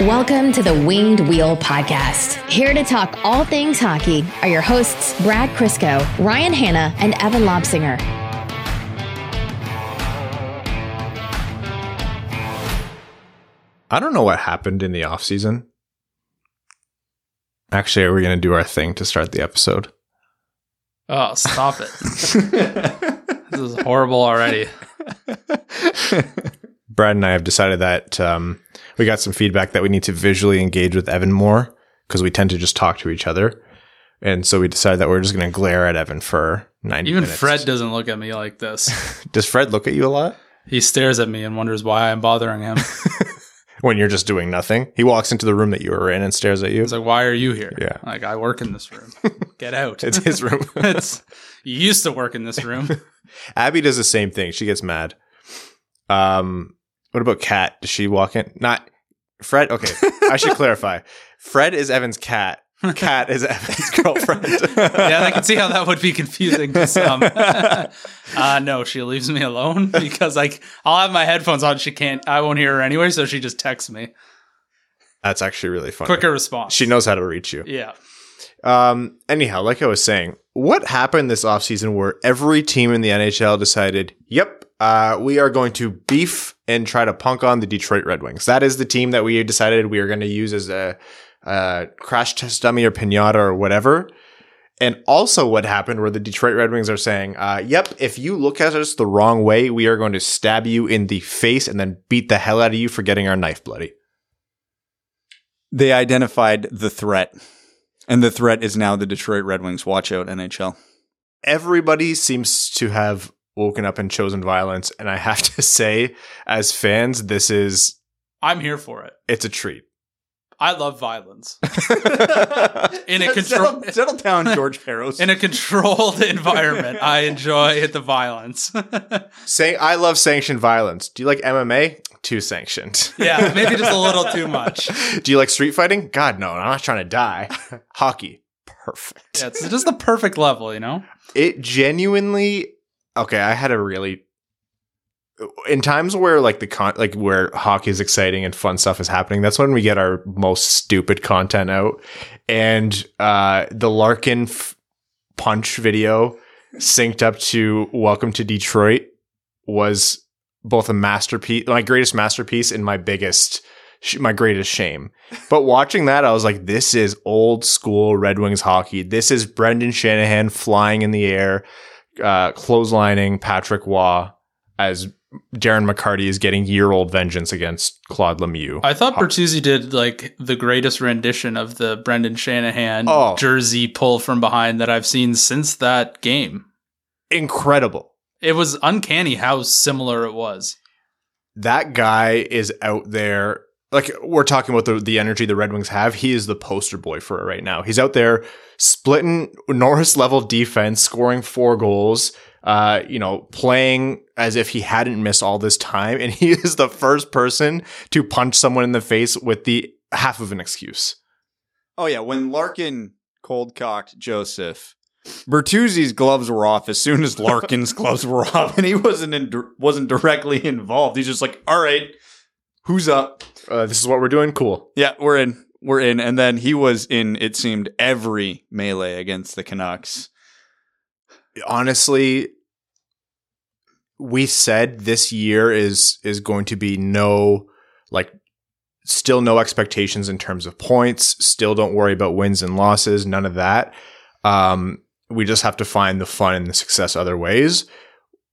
Welcome to the Winged Wheel Podcast. Here to talk all things hockey are your hosts, Brad Crisco, Ryan Hanna, and Evan Lobsinger. I don't know what happened in the off season. Actually, are we're going to do our thing to start the episode. Oh, stop it. this is horrible already. Brad and I have decided that um, we got some feedback that we need to visually engage with Evan more because we tend to just talk to each other. And so we decided that we're just going to glare at Evan for 90 Even minutes. Fred doesn't look at me like this. Does Fred look at you a lot He stares at me and wonders why I'm bothering him. when you're just doing nothing? He walks into the room that you were in and stares at you. He's like, "Why are you here?" Yeah. like I work in this room. Get out. It's his room. it's you used to work in this room. Abby does the same thing. She gets mad. Um, what about Kat? Does she walk in? Not Fred. Okay, I should clarify. Fred is Evan's cat. Cat is Evan's girlfriend. yeah, I can see how that would be confusing to some. uh, no, she leaves me alone because like I'll have my headphones on. She can't. I won't hear her anyway, so she just texts me. That's actually really funny. Quicker response. She knows how to reach you. Yeah. Um, anyhow, like I was saying, what happened this offseason where every team in the NHL decided, yep, uh, we are going to beef and try to punk on the Detroit Red Wings. That is the team that we decided we are going to use as a, a crash test dummy or pinata or whatever. And also what happened where the Detroit Red Wings are saying, uh, yep, if you look at us the wrong way, we are going to stab you in the face and then beat the hell out of you for getting our knife bloody. They identified the threat, and the threat is now the Detroit Red Wings. Watch out, NHL. everybody seems to have woken up and chosen violence and i have to say as fans this is I'm here for it. it's a treat I love violence in a control Settle, settle down, George Parros. in a controlled environment. I enjoy the violence. say i love sanctioned violence do you like mma too sanctioned yeah, maybe just a little too much. do you like street fighting god no i'm not trying to die hockey perfect Yeah, it's just the perfect level, you know. it genuinely okay i had a really in times where like the con like where hockey is exciting and fun stuff is happening that's when we get our most stupid content out. And uh the larkin f- punch video synced up to welcome to detroit was both a masterpiece my greatest masterpiece and my biggest sh- my greatest shame. But watching that i was like this is old school red wings hockey. This is brendan shanahan flying in the air uh, clotheslining Patrick Roy as Darren McCarty is getting year old vengeance against Claude Lemieux. I thought Bertuzzi did like the greatest rendition of the Brendan Shanahan Oh. jersey pull from behind that I've seen since that game. Incredible. It was uncanny how similar it was. That guy is out there. Like we're talking about the, the energy the Red Wings have. He is the poster boy for it right now. He's out there splitting Norris level defense, scoring four goals, uh, you know, playing as if he hadn't missed all this time. And he is the first person to punch someone in the face with the half of an excuse. oh yeah, when Larkin cold cocked Joseph, Bertuzzi's gloves were off as soon as Larkin's gloves were off, and he wasn't in, wasn't directly involved. He's just like, all right, who's up? Uh, this is what we're doing. Cool. Yeah, we're in. We're in. And then he was in, it seemed, every melee against the Canucks. honestly we said this year is is going to be no like still no expectations in terms of points still don't worry about wins and losses none of that um we just have to find the fun and the success other ways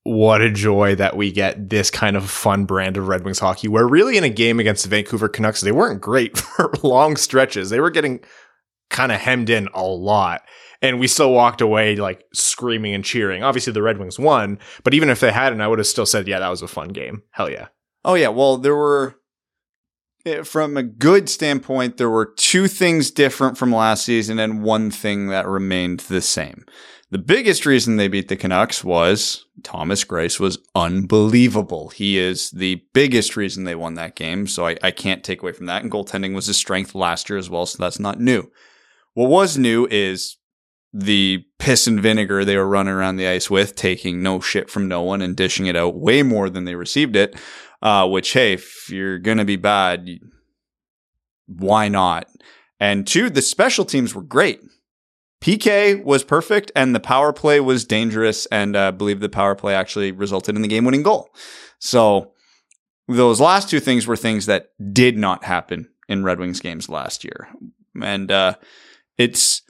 what a joy that we get this kind of fun brand of Red Wings hockey where really in a game against the Vancouver Canucks they weren't great for long stretches they were getting kind of hemmed in a lot and we still walked away like screaming and cheering. Obviously, the Red Wings won, but even if they hadn't, I would have still said, "Yeah, that was a fun game." Hell yeah! Oh yeah, well there were eh, from a good standpoint there were two things different from last season and one thing that remained the same. The biggest reason they beat the Canucks was Thomas Greiss was unbelievable. He is the biggest reason they won that game, so I, I can't take away from that. And goaltending was his strength last year as well, so that's not new. What was new is the piss and vinegar they were running around the ice with, taking no shit from no one and dishing it out way more than they received it. Uh, which, hey, if you're gonna be bad, why not? And two, the special teams were great. PK was perfect, and the power play was dangerous. And uh, I believe the power play actually resulted in the game winning goal. So those last two things were things that did not happen in Red Wings games last year. And uh, it's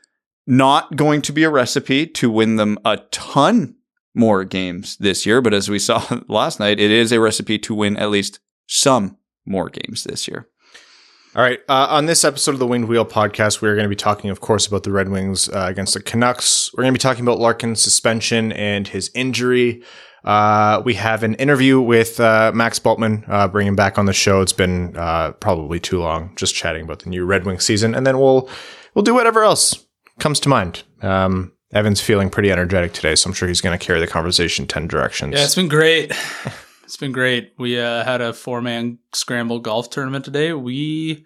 not going to be a recipe to win them a ton more games this year. But as we saw last night, it is a recipe to win at least some more games this year. All right. Uh, on this episode of the Winged Wheel podcast, we're going to be talking, of course, about the Red Wings uh, against the Canucks. We're going to be talking about Larkin's suspension and his injury. Uh, we have an interview with uh, Max Bultman, uh, bringing back on the show. It's been uh, probably too long, just chatting about the new Red Wing season, and then we'll we'll do whatever else comes to mind. Um, Evan's feeling pretty energetic today, so I'm sure he's going to carry the conversation ten directions. Yeah, it's been great. It's been great. We uh, had a four man scramble golf tournament today. We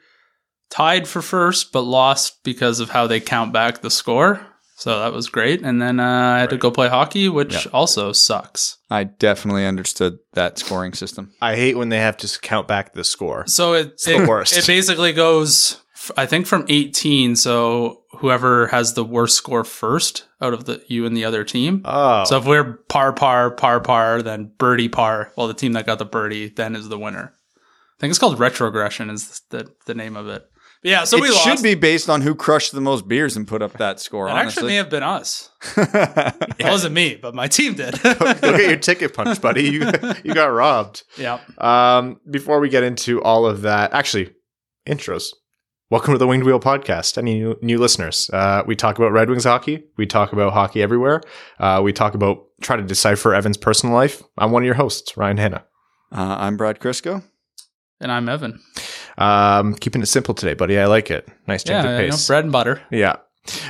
tied for first, but lost because of how they count back the score. So that was great. And then uh, I had to go play hockey, which Yep. also sucks. I definitely understood that scoring system. I hate when they have to count back the score. So it, the it, worst. it basically goes, f- I think, from 18. So whoever has the worst score first out of the you and the other team. Oh, So if we're par, par, par, par, then birdie, par. Well, the team that got the birdie then is the winner. I think it's called retrogression is the, the name of it. But yeah, so it we lost. should be based on who crushed the most beers and put up that score. It actually may have been us. It wasn't me, but my team did. go get your ticket punched, buddy. You you got robbed. yeah. Um, before we get into all of that, actually, intros. Welcome to the Winged Wheel podcast. Any new, new listeners? Uh, we talk about Red Wings hockey. We talk about hockey everywhere. Uh, we talk about try to decipher Evan's personal life. I'm one of your hosts, Ryan Hanna. uh, I'm Brad Crisco. And I'm Evan. Um, keeping it simple today, buddy. I like it. Nice change Yeah, of you know, pace. bread and butter. Yeah.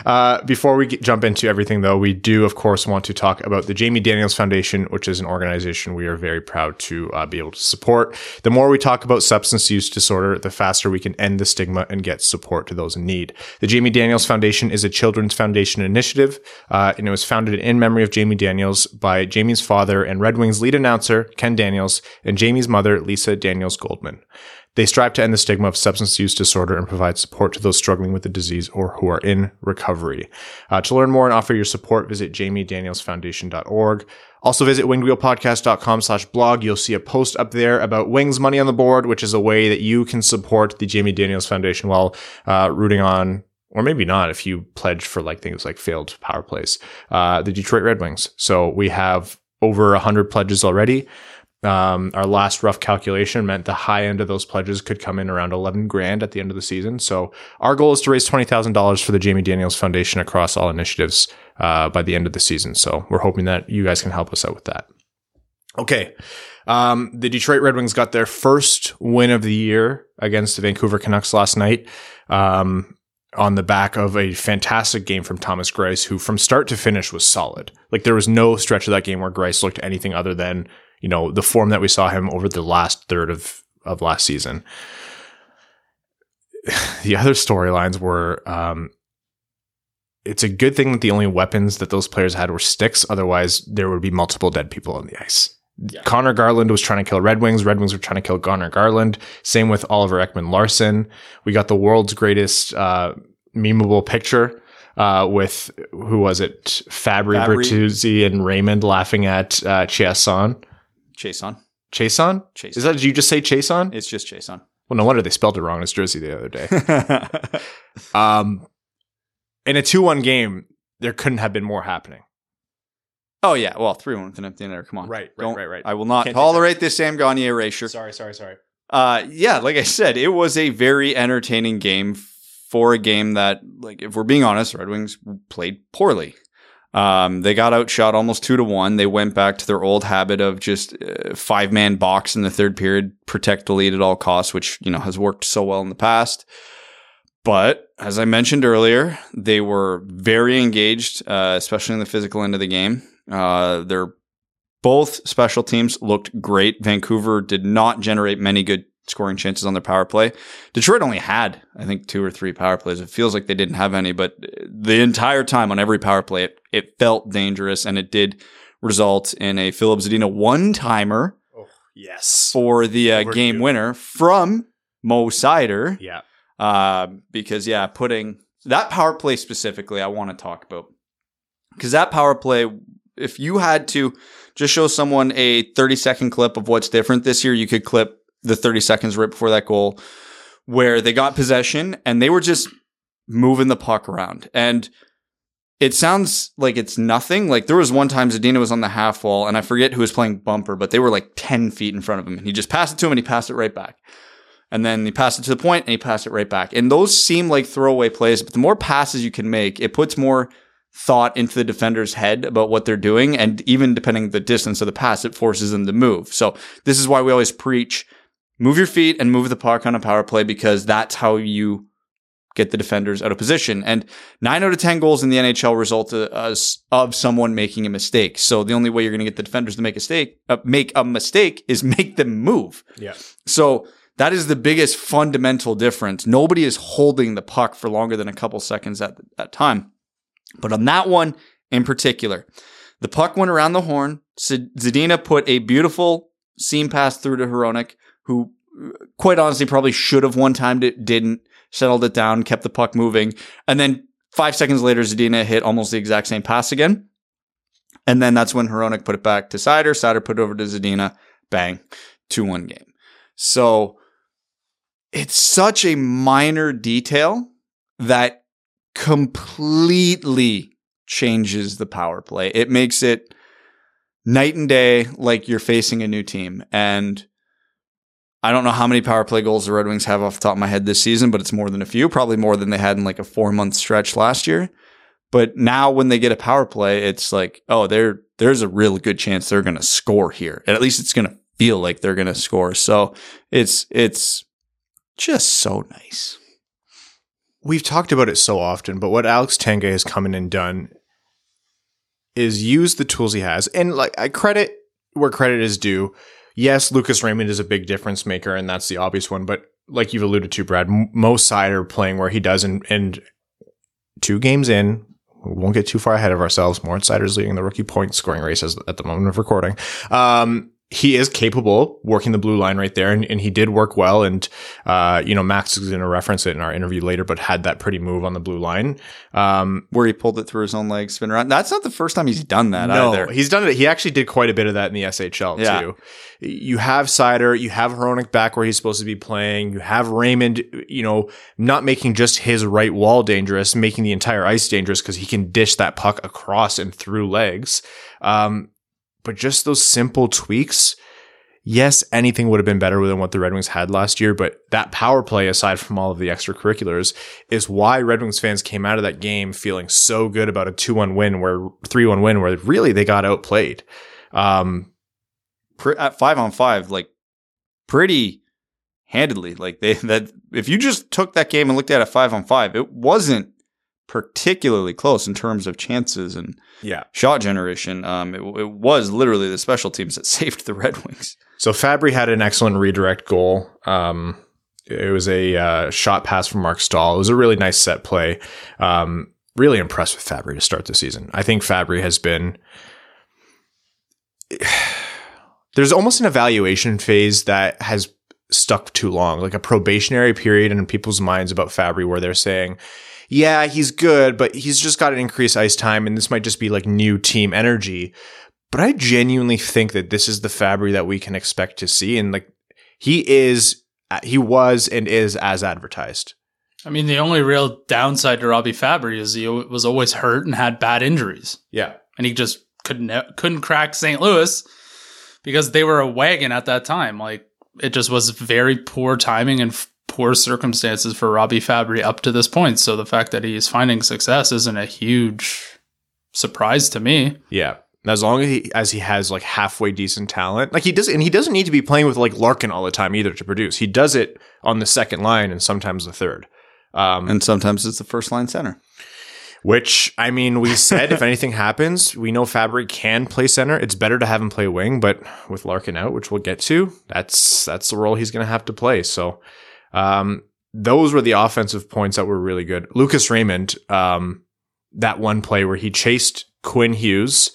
Uh, before we get, jump into everything, though, we do, of course, want to talk about the Jamie Daniels Foundation, which is an organization we are very proud to uh, be able to support. The more we talk about substance use disorder, the faster we can end the stigma and get support to those in need. The Jamie Daniels Foundation is a children's foundation initiative, uh, and it was founded in memory of Jamie Daniels by Jamie's father and Red Wings lead announcer, Ken Daniels, and Jamie's mother, Lisa Daniels Goldman. They strive to end the stigma of substance use disorder and provide support to those struggling with the disease or who are in recovery. Uh, to learn more and offer your support, visit jamiedanielsfoundation.org. Also visit wingedwheelpodcast.com slash blog. You'll see a post up there about Wings Money on the Board, which is a way that you can support the Jamie Daniels Foundation while uh, rooting on or maybe not if you pledge for like things like failed power plays, uh, the Detroit Red Wings. So we have over 100 pledges already. Um, our last rough calculation meant the high end of those pledges could come in around 11 grand at the end of the season. So our goal is to raise $20,000 for the Jamie Daniels Foundation across all initiatives uh, by the end of the season. So we're hoping that you guys can help us out with that. Okay. Um, the Detroit Red Wings got their first win of the year against the Vancouver Canucks last night. Um, on the back of a fantastic game from Thomas Greiss, who from start to finish was solid. Like there was no stretch of that game where Greiss looked anything other than, you know, the form that we saw him over the last third of, of last season. The other storylines were, um, it's a good thing that the only weapons that those players had were sticks. Otherwise, there would be multiple dead people on the ice. Conor Garland was trying to kill Red Wings. Red Wings were trying to kill Conor Garland. Same with Oliver Ekman Larsson. We got the world's greatest uh, memeable picture uh, with who was it? Fabbri, Fabbri. Bertuzzi and Raymond laughing at uh, Chiasson. Chase on. Chason? Chase. Is that did you just say Chason? It's just Chase on. Well, no wonder they spelled it wrong in his jersey the other day. um, in a two-one game, there couldn't have been more happening. oh yeah, well three one with an empty netter. Come on, Right, right, Don't- right, right. I will not Can't tolerate this Sam Gagner erasure. Sorry, sorry, sorry. Uh, yeah, like I said, it was a very entertaining game for a game that, like, if we're being honest, Red Wings played poorly. Um, they got outshot almost two to one. They went back to their old habit of just uh, five man box in the third period, protect the lead at all costs, which you know has worked so well in the past. But as I mentioned earlier, they were very engaged, uh, especially in the physical end of the game. Uh, their both special teams looked great. Vancouver did not generate many good scoring chances on their power play. Detroit only had, I think, two or three power plays. It feels like they didn't have any, but the entire time on every power play, it, it felt dangerous and it did result in a Filip Zadina one timer Oh, yes. for the uh, game winner from Mo Seider. Yeah. Uh, because yeah, putting that power play specifically, I want to talk about because that power play, if you had to just show someone a 30 second clip of what's different this year, you could clip the 30 seconds right before that goal where they got possession and they were just moving the puck around. And it sounds like it's nothing. Like there was one time Zadina was on the half wall and I forget who was playing bumper, but they were like 10 feet in front of him and he just passed it to him and he passed it right back. And then he passed it to the point and he passed it right back. And those seem like throwaway plays, but the more passes you can make, it puts more thought into the defender's head about what they're doing. And even depending the distance of the pass, it forces them to move. So this is why we always preach move your feet and move the puck on a power play because that's how you get the defenders out of position. And nine out of 10 goals in the NHL result of someone making a mistake. So the only way you're going to get the defenders to make a mistake, uh, make a mistake is make them move. Yeah. So that is the biggest fundamental difference. Nobody is holding the puck for longer than a couple seconds at that time. But on that one in particular, the puck went around the horn. Zadina put a beautiful seam pass through to Hronek, who quite honestly probably should have one time, didn't, settled it down, kept the puck moving. And then five seconds later, Zadina hit almost the exact same pass again. And then that's when Hronek put it back to Seider, Seider put it over to Zadina. Bang. 2 1 game. So it's such a minor detail that completely changes the power play. It makes it night and day like you're facing a new team. And I don't know how many power play goals the Red Wings have off the top of my head this season, but it's more than a few, probably more than they had in like a four month stretch last year. But now when they get a power play, it's like, oh, there there's a real good chance they're going to score here. And at least it's going to feel like they're going to score. So it's it's just so nice. We've talked about it so often, but what Alex Tanguay has come in and done is use the tools he has. And like I credit where credit is due yes, Lucas Raymond is a big difference maker, and that's the obvious one. But like you've alluded to, Brad, Mo Seider playing where he does, and, and two games in, we won't get too far ahead of ourselves. Moritz Seider's leading the rookie point scoring race at the moment of recording. Um, he is capable working the blue line right there, and, and he did work well. And uh, you know, Max is going to reference it in our interview later, but had that pretty move on the blue line um, where he pulled it through his own leg, spin around. That's not the first time he's done that no, either. He's done it. He actually did quite a bit of that in the SHL yeah. too. You have Seider, you have Hronek back where he's supposed to be playing. You have Raymond, you know, not making just his right wall dangerous, making the entire ice dangerous because he can dish that puck across and through legs. Um, but just those simple tweaks. Yes, anything would have been better than what the Red Wings had last year, but that power play, aside from all of the extracurriculars, is why Red Wings fans came out of that game feeling so good about a 2-1 win where 3-1 win where really they got outplayed. Um, at five on five, like pretty handedly. Like they that if you just took that game and looked at it five on five, it wasn't particularly close in terms of chances and yeah. shot generation. Um, it, it, was literally the special teams that saved the Red Wings. So Fabbri had an excellent redirect goal. Um, it was a uh, shot pass from Marc Staal. It was a really nice set play. Um, really impressed with Fabbri to start the season. I think Fabbri has been. There's almost an evaluation phase that has stuck too long, like a probationary period in people's minds about Fabbri, where they're saying, yeah, he's good, but he's just got an increased ice time, and this might just be like new team energy. But I genuinely think that this is the Fabbri that we can expect to see, and like he is, uh, he was and is as advertised. I mean, the only real downside to Robby Fabbri is he was always hurt and had bad injuries. Yeah, and he just couldn't uh, couldn't crack St. Louis because they were a wagon at that time. Like it just was very poor timing and poor circumstances for Robby Fabbri up to this point. So the fact that he's finding success isn't a huge surprise to me. Yeah. As long as he as he has like halfway decent talent, like he does, and he doesn't need to be playing with like Larkin all the time either to produce. He does it on the second line and sometimes the third, um, and sometimes it's the first line center. Which I mean, we said if anything happens, we know Fabbri can play center. It's better to have him play wing, but with Larkin out, which we'll get to, that's that's the role he's going to have to play. So um, those were the offensive points that were really good. Lucas Raymond, um, that one play where he chased Quinn Hughes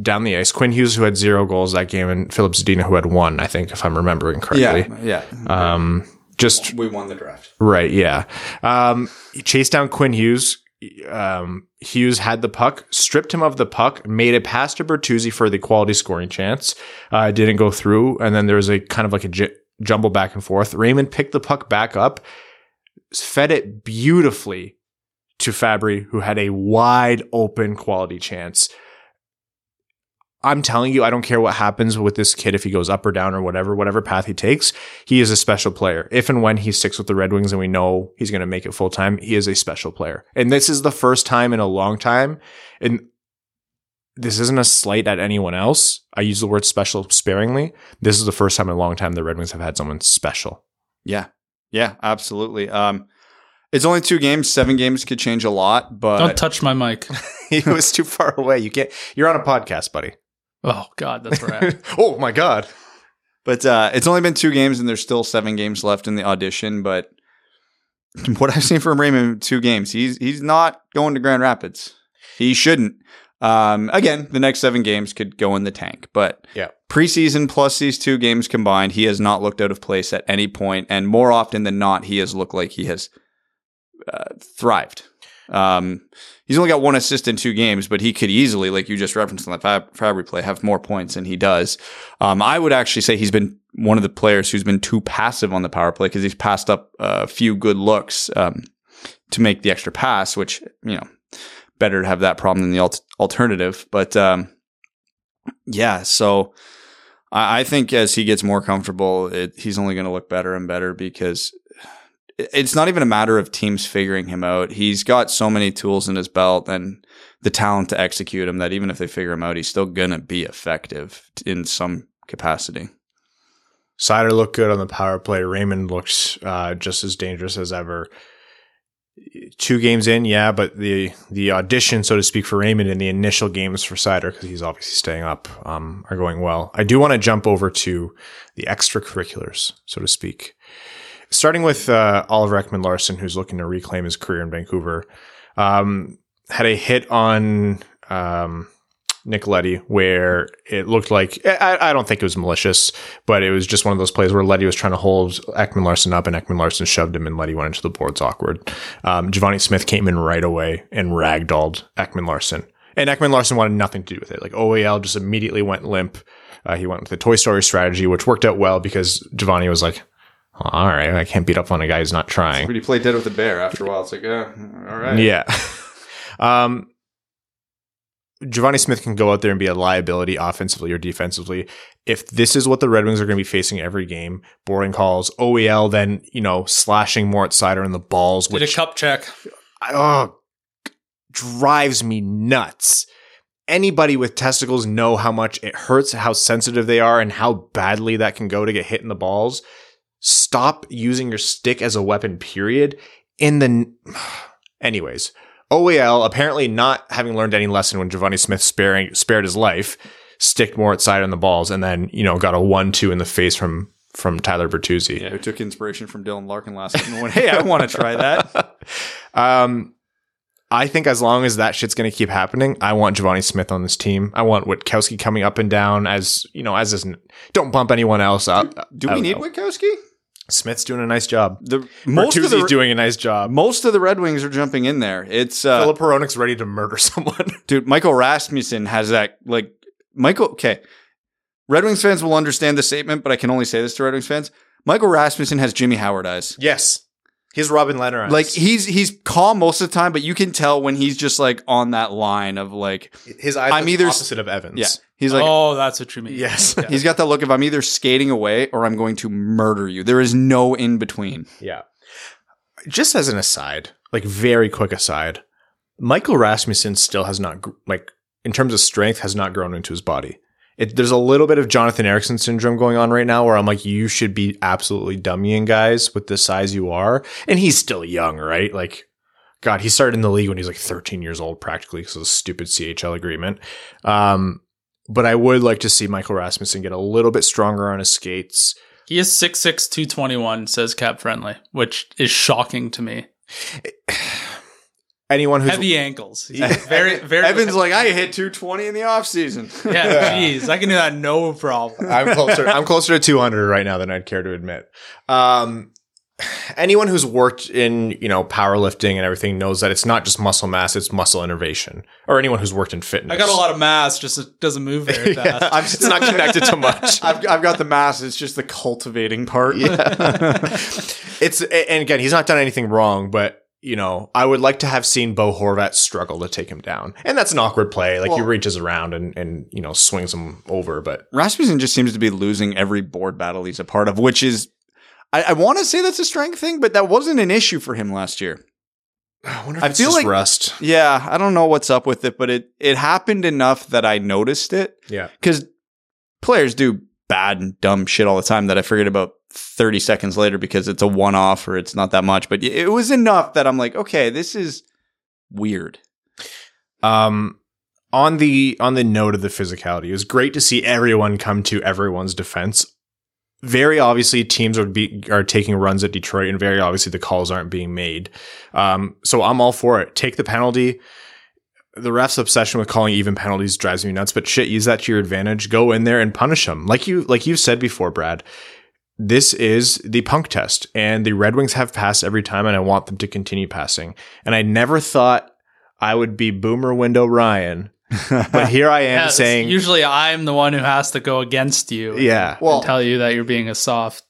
down the ice. Quinn Hughes, who had zero goals that game, and Filip Zadina, who had one, I think, if I'm remembering correctly. Yeah, yeah. Um, just we won the draft. Right, yeah. Um, he chased down Quinn Hughes. Um, Hughes had the puck, stripped him of the puck, made a pass to Bertuzzi for the quality scoring chance. Uh, didn't go through, and then there was a kind of like a j- jumble back and forth. Raymond picked the puck back up, fed it beautifully to Fabbri, who had a wide open quality chance. I'm telling you, I don't care what happens with this kid if he goes up or down or whatever, whatever path he takes. He is a special player. If and when he sticks with the Red Wings and we know he's going to make it full time, he is a special player. And this is the first time in a long time. And this isn't a slight at anyone else. I use the word special sparingly. This is the first time in a long time the Red Wings have had someone special. Yeah. Yeah, absolutely. Um, it's only two games. Seven games could change a lot, but Don't touch my mic. it was too far away. You can't, you're on a podcast, buddy. Oh God, that's right. oh my God. But uh, it's only been two games, and there's still seven games left in the audition. But what I've seen from Raymond two games, he's he's not going to Grand Rapids. He shouldn't. Um, again, the next seven games could go in the tank, but Yeah. preseason plus these two games combined, he has not looked out of place at any point, and more often than not, he has looked like he has uh, thrived. Um, he's only got one assist in two games, but he could easily, like you just referenced in that Fab- Fabbri play, have more points than he does. Um, I would actually say he's been one of the players who's been too passive on the power play because he's passed up a few good looks um, to make the extra pass, which you know better to have that problem than the alt- alternative. But um, yeah, so I, I think as he gets more comfortable, it, he's only going to look better and better because it's not even a matter of teams figuring him out. He's got so many tools in his belt and the talent to execute him that even if they figure him out, he's still going to be effective in some capacity. Seider looked good on the power play. Raymond looks uh, just as dangerous as ever. Two games in, yeah, but the the audition, so to speak, for Raymond in the initial games for Seider, because he's obviously staying up, um, are going well. I do want to jump over to the extracurriculars, so to speak. Starting with uh, Oliver Ekman Larsson, who's looking to reclaim his career in Vancouver, um, had a hit on um, Nick Leddy where it looked like I, I don't think it was malicious, but it was just one of those plays where Leddy was trying to hold Ekman Larsson up and Ekman Larsson shoved him and Leddy went into the boards awkward. Um, Givani Smith came in right away and ragdolled Ekman Larsson. And Ekman Larsson wanted nothing to do with it. Like OEL just immediately went limp. Uh, he went with the Toy Story strategy, which worked out well because Givani was like, all right, I can't beat up on a guy who's not trying. But he played dead with the bear after a while. It's like, yeah, all right. Yeah. um, Givani Smith can go out there and be a liability offensively or defensively. If this is what the Red Wings are going to be facing every game, boring calls, OEL, then, you know, slashing more at Seider in the balls, Did a cup check. oh, drives me nuts. Anybody with testicles know how much it hurts, how sensitive they are, and how badly that can go to get hit in the balls. Stop using your stick as a weapon, period. In the, anyways, OEL apparently not having learned any lesson when Givani Smith sparing, spared his life, sticked more at side on the balls, and then, you know, got a one-two in the face from, from Tyler Bertuzzi. Yeah, who took inspiration from Dylan Larkin last season and went, hey, I want to try that. um, I think as long as that shit's going to keep happening, I want Givani Smith on this team. I want Witkowski coming up and down as, you know, as this, don't bump anyone else up. Do I we need know. Witkowski? Smith's doing a nice job. The most of the doing a nice job. most of the Red Wings are jumping in there. It's uh, Filip Hronek's ready to murder someone. dude. Michael Rasmussen has that like Michael. Okay, Red Wings fans will understand the statement, but I can only say this to Red Wings fans. Michael Rasmussen has Jimmy Howard eyes. yes. He's Robin Leonard. Like he's he's calm most of the time, but you can tell when he's just like on that line of like, his eyes I'm I'm either- either opposite of Evans. yeah, he's like oh, that's what you mean. Yes. Okay. he's got that look of I'm either skating away or I'm going to murder you. There is no in between. Yeah. Just as an aside, like very quick aside, Michael Rasmussen still has not, like, in terms of strength, has not grown into his body. It, there's a little bit of Jonathan Ericsson syndrome going on right now where I'm like, you should be absolutely dummying guys with the size you are. And he's still young, right? Like, God, he started in the league when he was like 13 years old, practically, because of the stupid CHL agreement. Um, but I would like to see Michael Rasmussen get a little bit stronger on his skates. He is 6'6", 221, says Cap Friendly, which is shocking to me. Anyone who's Heavy ankles. He's very, very. Evans like I hit 220 in the offseason. yeah, jeez, I can do that no problem. I'm closer. I'm closer to 200 right now than I'd care to admit. Um, anyone who's worked in you know powerlifting and everything knows that it's not just muscle mass; it's muscle innervation. Or anyone who's worked in fitness. I got a lot of mass, just it doesn't move very fast. Yeah, it's not connected to much. I've, I've got the mass. It's just the cultivating part. Yeah. it's and again, he's not done anything wrong, but you know, I would like to have seen Bo Horvat struggle to take him down, and that's an awkward play. Like he reaches around and and you know swings him over, but Rasmussen just seems to be losing every board battle he's a part of, which is, I, I want to say that's a strength thing, but that wasn't an issue for him last year. I wonder if I it's feel just like- rust. Yeah, I don't know what's up with it, but it it happened enough that I noticed it Yeah, because players do bad and dumb shit all the time that I forget about 30 seconds later because it's a one off or it's not that much. But it was enough that I'm like, okay, this is weird. Um, on the on the note of the physicality, it was great to see everyone come to everyone's defense. Very obviously, teams are be, are taking runs at Detroit, and very obviously the calls aren't being made. Um, so I'm all for it. Take the penalty. The ref's obsession with calling even penalties drives me nuts. But shit, use that to your advantage. Go in there and punish them, like you like you've said before, Brad. This is the punk test, and the Red Wings have passed every time, and I want them to continue passing. And I never thought I would be Boomer Window Ryan, but here I am Yeah, saying, usually I'm the one who has to go against you. yeah, and well, tell you that you're being a soft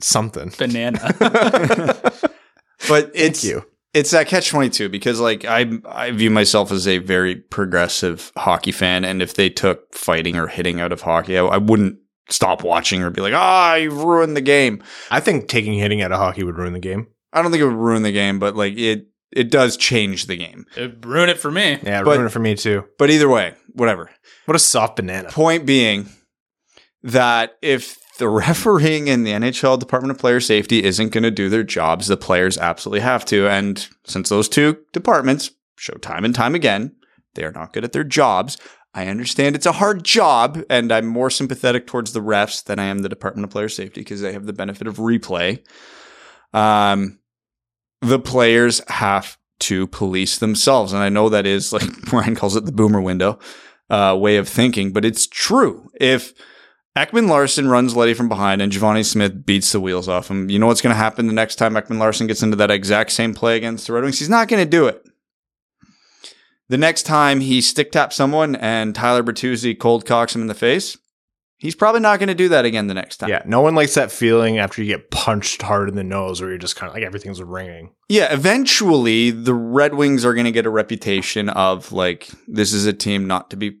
something. banana. but it's Thank you. it's that catch 22 because like I I view myself as a very progressive hockey fan and if they took fighting or hitting out of hockey I, I wouldn't stop watching or be like ah you ruined the game I think taking hitting out of hockey would ruin the game. I don't think it would ruin the game but like it it does change the game it ruined it for me. Yeah, it But- ruined it for me too. but either way whatever What a soft banana. point being that if the refereeing in the NHL Department of Player Safety isn't going to do their jobs, the players absolutely have to. And since those two departments show time and time again they are not good at their jobs, I understand it's a hard job, and I'm more sympathetic towards the refs than I am the Department of Player Safety because they have the benefit of replay. Um, the players have to police themselves, and I know that is like Ryan calls it the boomer window uh, way of thinking, but it's true. If Ekman Larsson runs Leddy from behind and Givani Smith beats the wheels off him, you know what's going to happen the next time Ekman Larsson gets into that exact same play against the Red Wings? He's not going to do it. The next time he stick taps someone and Tyler Bertuzzi cold cocks him in the face, he's probably not going to do that again the next time. Yeah, no one likes that feeling after you get punched hard in the nose where you're just kind of like everything's ringing. Yeah, eventually the Red Wings are going to get a reputation of like this is a team not to be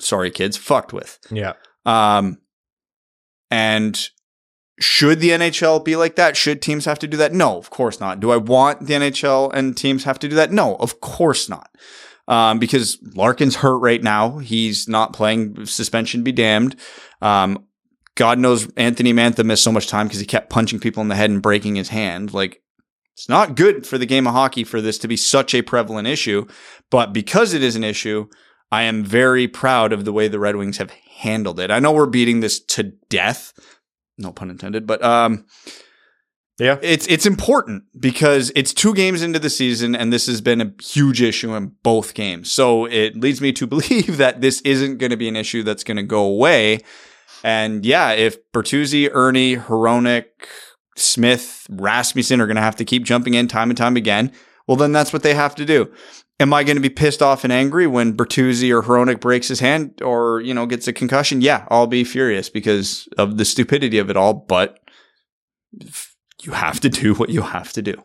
sorry kids fucked with. Yeah. Um and should the NHL be like that? Should teams have to do that? No, of course not. Do I want the NHL and teams have to do that? No, of course not. Um, because Larkin's hurt right now. He's not playing. Suspension be damned. Um, God knows Anthony Mantha missed so much time because he kept punching people in the head and breaking his hand. Like, it's not good for the game of hockey for this to be such a prevalent issue. But because it is an issue, I am very proud of the way the Red Wings have handled it. I know we're beating this to death. No pun intended, but um, Yeah. it's it's important because it's two games into the season and this has been a huge issue in both games. So it leads me to believe that this isn't going to be an issue that's going to go away. And yeah, if Bertuzzi, Erne, Hronek, Smith, Rasmussen are going to have to keep jumping in time and time again, well, then that's what they have to do. Am I going to be pissed off and angry when Bertuzzi or Hronek breaks his hand or, you know, gets a concussion? Yeah, I'll be furious because of the stupidity of it all, but you have to do what you have to do.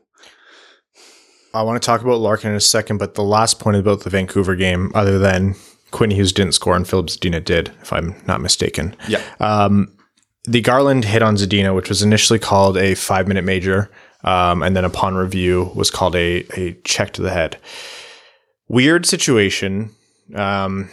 I want to talk about Larkin in a second, but the last point about the Vancouver game, other than Quinn Hughes didn't score and Filip Zadina did, if I'm not mistaken. Yeah. Um, the Garland hit on Zadina, which was initially called a five minute major, um, and then upon review was called a, a check to the head. Weird situation. Um,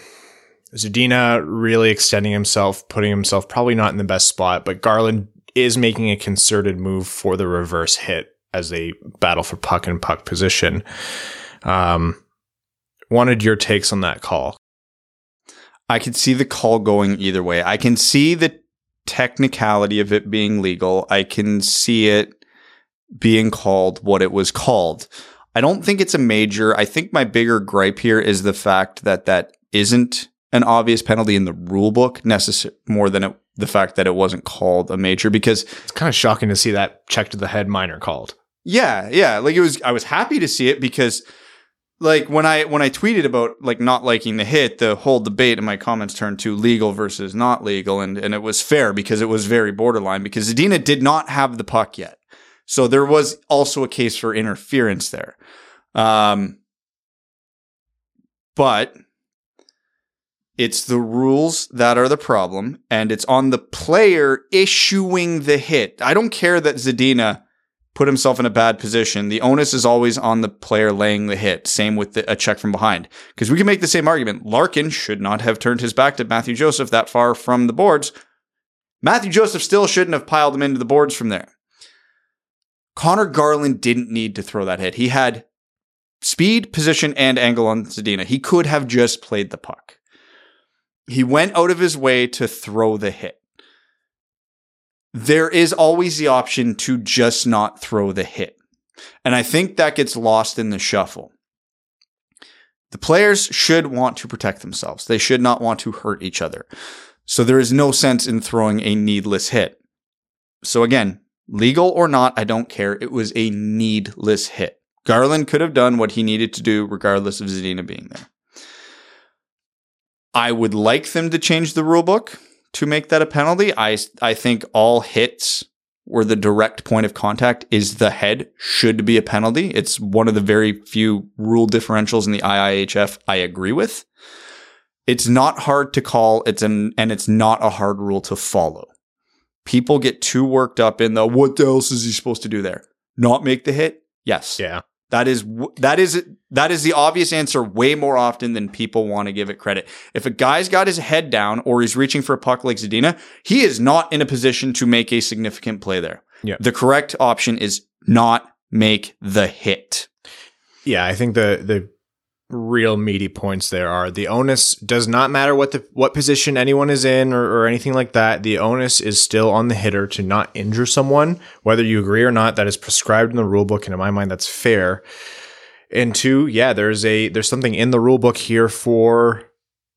Zadina really extending himself, putting himself probably not in the best spot, but Garland is making a concerted move for the reverse hit as they battle for puck and puck position. Um, wanted your takes on that call. I could see the call going either way. I can see the technicality of it being legal. I can see it being called what it was called. I don't think it's a major. I think my bigger gripe here is the fact that that isn't an obvious penalty in the rule book necessary more than it the fact that it wasn't called a major because It's kind of shocking to see that check to the head minor called. yeah, yeah, like it was I was happy to see it because like when I when I tweeted about like not liking the hit, the whole debate in my comments turned to legal versus not legal and and it was fair because it was very borderline because Zadina did not have the puck yet. So there was also a case for interference there. Um but it's the rules that are the problem, and it's on the player issuing the hit. I don't care that Zadina put himself in a bad position. The onus is always on the player laying the hit. Same with the, a check from behind. Because we can make the same argument. Larkin should not have turned his back to Mathieu Joseph that far from the boards. Mathieu Joseph still shouldn't have piled him into the boards from there. Connor Garland didn't need to throw that hit. He had speed, position, and angle on Zadina. He could have just played the puck. He went out of his way to throw the hit. There is always the option to just not throw the hit. And I think that gets lost in the shuffle. The players should want to protect themselves. They should not want to hurt each other. So there is no sense in throwing a needless hit. So again, legal or not, I don't care. It was a needless hit. Garland could have done what he needed to do regardless of Zadina being there. I would like them to change the rule book to make that a penalty. I I think all hits where the direct point of contact is the head should be a penalty. It's one of the very few rule differentials in the IIHF I agree with. It's not hard to call. It's an and it's not a hard rule to follow. People get too worked up in the what else is he supposed to do there? Not make the hit? Yes. Yeah. That is that is that is the obvious answer way more often than people want to give it credit. If a guy's got his head down or he's reaching for a puck like Zadina, he is not in a position to make a significant play there. Yeah. The correct option is not make the hit. Yeah, I think the the real meaty points there are the onus does not matter what the what position anyone is in or, or anything like that. The onus is still on the hitter to not injure someone, whether you agree or not. That is prescribed in the rule book, and in my mind, that's fair. And two, yeah, there's a there's something in the rule book here for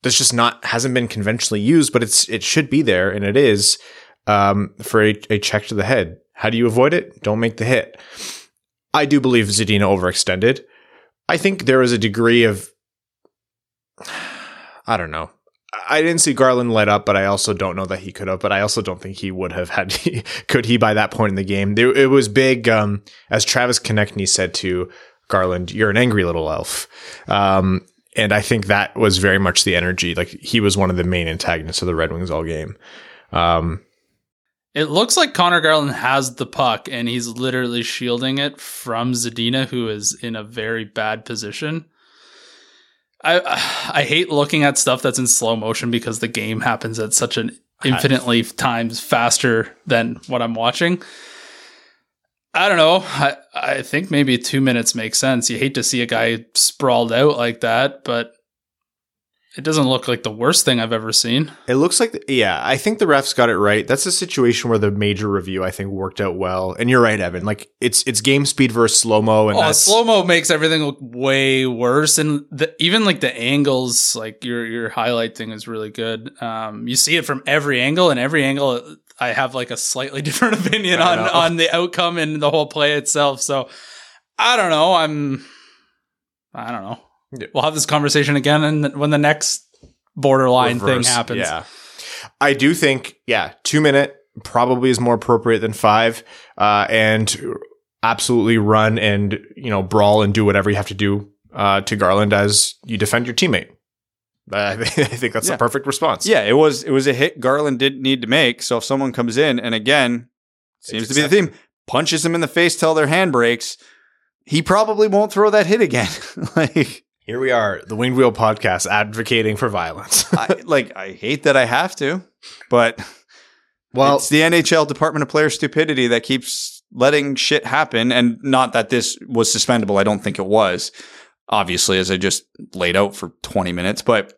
that's just not hasn't been conventionally used, but it's it should be there, and it is um, for a, a check to the head. How do you avoid it? Don't make the hit. I do believe Zadina overextended. I think there was a degree of I don't know. I didn't see Garland light up, but I also don't know that he could have. But I also don't think he would have had. could he by that point in the game? There, it was big, um, as Travis Konecny said to Garland, "You're an angry little elf," um, and I think that was very much the energy. Like he was one of the main antagonists of the Red Wings all game. Um, It looks like Conor Garland has the puck and he's literally shielding it from Zadina, who is in a very bad position. I I hate looking at stuff that's in slow motion because the game happens at such an infinitely times faster than what I'm watching. I don't know. I, I think maybe two minutes makes sense. You hate to see a guy sprawled out like that, but it doesn't look like the worst thing I've ever seen. It looks like, yeah, I think the refs got it right. That's a situation where the major review, I think, worked out well. And you're right, Evan. Like it's it's game speed versus slow mo, and Oh, slow mo makes everything look way worse, and the, even like the angles, like your your highlight thing is really good. Um, you see it from every angle, and every angle, I have like a slightly different opinion on on the outcome and the whole play itself. So I don't know. I'm I don't know. Yeah. We'll have this conversation again, and when the next borderline reverse. thing happens. Yeah, I do think, yeah, two minute probably is more appropriate than five, uh, and absolutely run and you know brawl and do whatever you have to do uh, to Garland as you defend your teammate. I think that's Yeah. the perfect response. Yeah, it was it was a hit Garland didn't need to make. So if someone comes in and again seems It's to be the theme, punches him in the face till their hand breaks, he probably won't throw that hit again. like Here we are, the Winged Wheel podcast advocating for violence. I like I hate that I have to, but well, it's the NHL Department of Player Stupidity that keeps letting shit happen. And not that this was suspendable. I don't think it was, obviously, as I just laid out for 20 minutes. But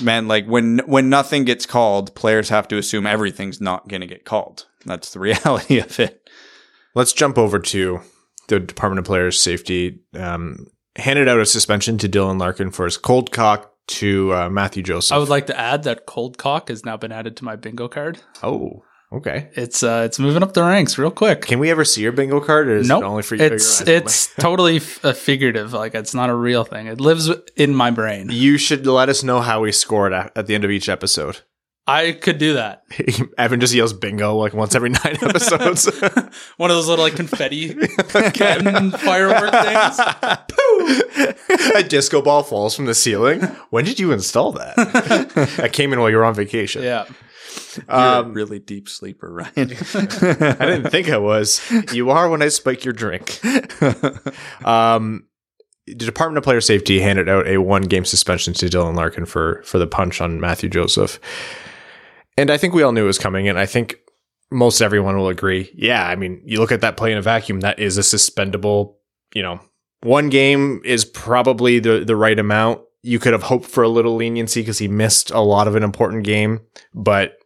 man, like when when nothing gets called, players have to assume everything's not going to get called. That's the reality of it. let's jump over to the Department of Players Safety. Um, handed out a suspension to Dylan Larkin for his cold cock to uh, Mathieu Joseph. I would like to add that cold cock has now been added to my bingo card. oh, okay. It's uh, it's moving up the ranks real quick. Can we ever see your bingo card, or is Nope. it only for you? It's it's totally f- figurative. Like it's not a real thing. It lives in my brain. You should let us know how we scored at, at the end of each episode. I could do that. Evan just yells bingo like once every nine episodes. One of those little like confetti cannon firework things. a disco ball falls from the ceiling. When did you install that? that came in while you were on vacation. Yeah. You're Um, a really deep sleeper, Ryan. I didn't think I was. You are when I spike your drink. Um, the Department of Player Safety handed out a one game suspension to Dylan Larkin for for the punch on Mathieu Joseph. And I think we all knew it was coming, and I think most everyone will agree. Yeah, I mean, you look at that play in a vacuum, that is a suspendable, you know, one game is probably the the right amount. You could have hoped for a little leniency because he missed a lot of an important game, but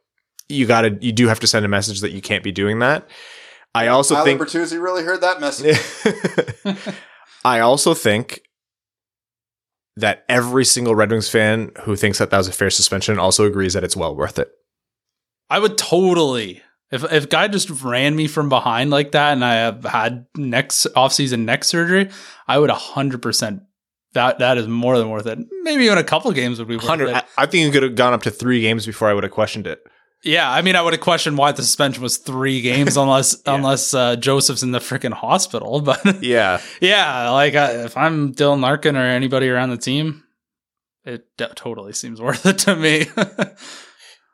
you got to you do have to send a message that you can't be doing that. I also think Bertuzzi really heard that message. I also think that every single Red Wings fan who thinks that that was a fair suspension also agrees that it's well worth it. I would totally. If if guy just ran me from behind like that, and I have had next offseason neck surgery, I would hundred percent. That that is more than worth it. Maybe even a couple games would be worth Hundred. it. I, I think it could have gone up to three games before I would have questioned it. Yeah, I mean, I would have questioned why the suspension was three games, unless Yeah. unless uh, Joseph's in the freaking hospital. But Yeah, yeah, like uh, if I'm Dylan Larkin or anybody around the team, it d- totally seems worth it to me.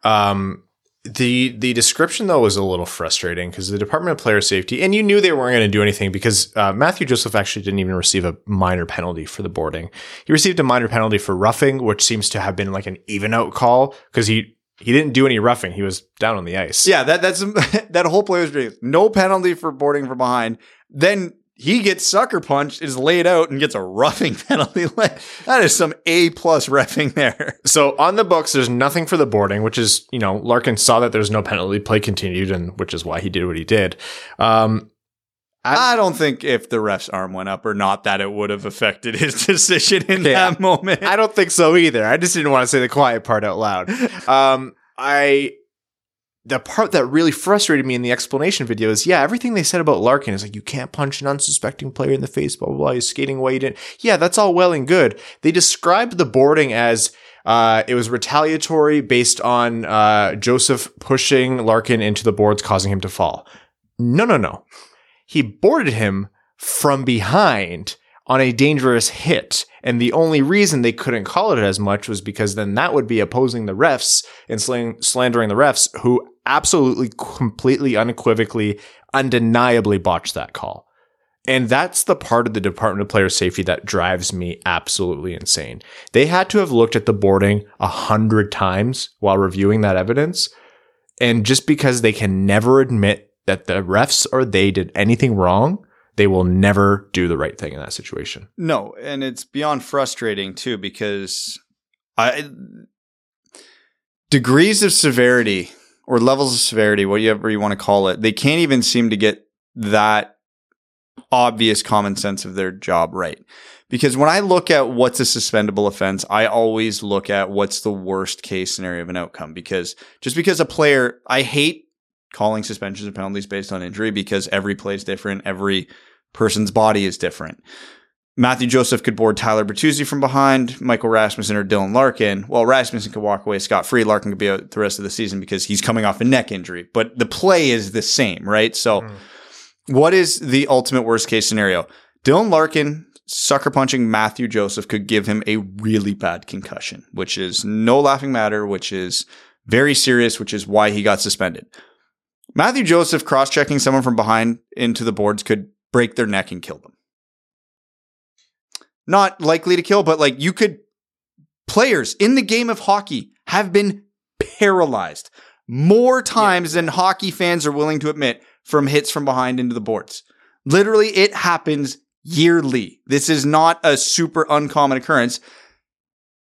Um, the the description though was a little frustrating because the Department of Player Safety, and you knew they weren't going to do anything because uh, Mathieu Joseph actually didn't even receive a minor penalty for the boarding. He received a minor penalty for roughing, which seems to have been like an even out call because he he didn't do any roughing. He was down on the ice. Yeah, that that's that whole play was great. No penalty for boarding from behind. Then he gets sucker punched, is laid out, and gets a roughing penalty. That is some A plus refing there. So on the books, there's nothing for the boarding, which is, you know, Larkin saw that there's no penalty, play continued, and which is why he did what he did. Um, I don't think if the ref's arm went up or not that it would have affected his decision in Yeah. that moment. I don't think so either. I just didn't want to say the quiet part out loud. Um, I the part that really frustrated me in the explanation video is yeah, everything they said about Larkin is like you can't punch an unsuspecting player in the face, blah blah blah. He's skating away. Didn't. Yeah, that's all well and good. They described the boarding as uh, it was retaliatory based on uh, Joseph pushing Larkin into the boards, causing him to fall. No, no, no. He boarded him from behind on a dangerous hit. And the only reason they couldn't call it as much was because then that would be opposing the refs and slandering the refs who absolutely, completely, unequivocally, undeniably botched that call. And that's the part of the Department of Player Safety that drives me absolutely insane. They had to have looked at the boarding a hundred times while reviewing that evidence. And just because they can never admit that the refs or they did anything wrong, they will never do the right thing in that situation. No, and it's beyond frustrating too because I degrees of severity or levels of severity, whatever you want to call it, they can't even seem to get that obvious common sense of their job right. Because when I look at what's a suspendable offense, I always look at what's the worst case scenario of an outcome. Because just because a player, I hate calling suspensions and penalties based on injury because every play is different. Every person's body is different. Mathieu Joseph could board Tyler Bertuzzi from behind, Michael Rasmussen or Dylan Larkin. Well, Rasmussen could walk away scot free. Larkin could be out the rest of the season because he's coming off a neck injury. But the play is the same, right? So, Mm. what is the ultimate worst case scenario? Dylan Larkin sucker punching Mathieu Joseph could give him a really bad concussion, which is no laughing matter, which is very serious, which is why he got suspended. Mathieu Joseph cross checking someone from behind into the boards could break their neck and kill them. Not likely to kill, but like you could, players in the game of hockey have been paralyzed more times than hockey fans are willing to admit from hits from behind into the boards. Literally, it happens yearly. This is not a super uncommon occurrence.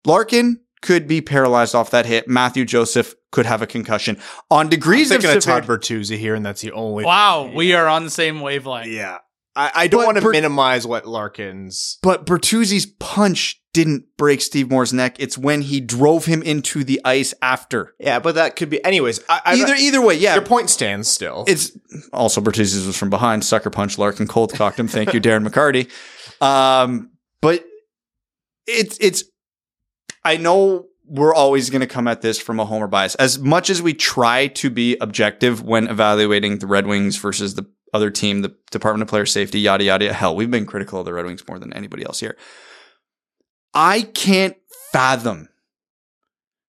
Larkin could be paralyzed off that hit. Mathieu Joseph could have a concussion. On I'm degrees of thinking of Todd severity, Bertuzzi here, and that's the only. wow, we are on the same wavelength. Yeah. I, I don't want to Bert- minimize what Larkin's. But Bertuzzi's punch didn't break Steve Moore's neck. It's when he drove him into the ice after. Yeah, but that could be. Anyways, I, I, Either either way, yeah. your point stands still. It's also Bertuzzi's was from behind, sucker punch Larkin, cold cocked him. Thank you, Darren McCarty. Um, but it's it's. I know we're always going to come at this from a homer bias. As much as we try to be objective when evaluating the Red Wings versus the other team, the Department of Player Safety, yada yada. Hell, we've been critical of the Red Wings more than anybody else here. I can't fathom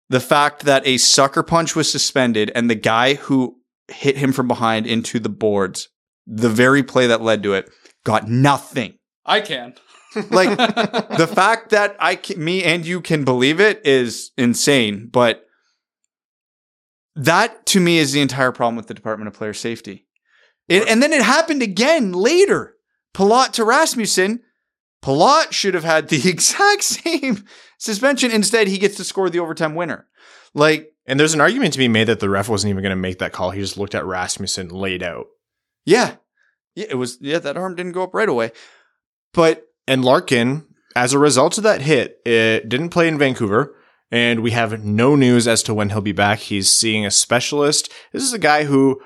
the fact that a sucker punch was suspended and the guy who hit him from behind into the boards, the very play that led to it, got nothing. I can. Like the fact that I can, me and you can believe it is insane, but that to me is the entire problem with the Department of Player Safety. It, and then it happened again later. Palat to Rasmussen. Palat should have had the exact same suspension. Instead, he gets to score the overtime winner. Like, and there's an argument to be made that the ref wasn't even going to make that call. He just looked at Rasmussen laid out. yeah, yeah, it was. Yeah, that arm didn't go up right away, but And Larkin, as a result of that hit, it didn't play in Vancouver. And we have no news as to when he'll be back. He's seeing a specialist. This is a guy who,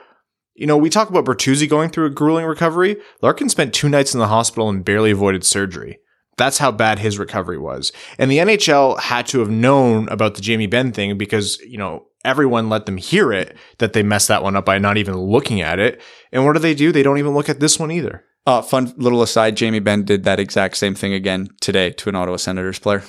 you know, we talk about Bertuzzi going through a grueling recovery. Larkin spent two nights in the hospital and barely avoided surgery. That's how bad his recovery was. And the NHL had to have known about the Jamie Benn thing because, you know, everyone let them hear it that they messed that one up by not even looking at it. And what do they do? They don't even look at this one either. uh, fun little aside: Jamie Benn did that exact same thing again today to an Ottawa Senators player.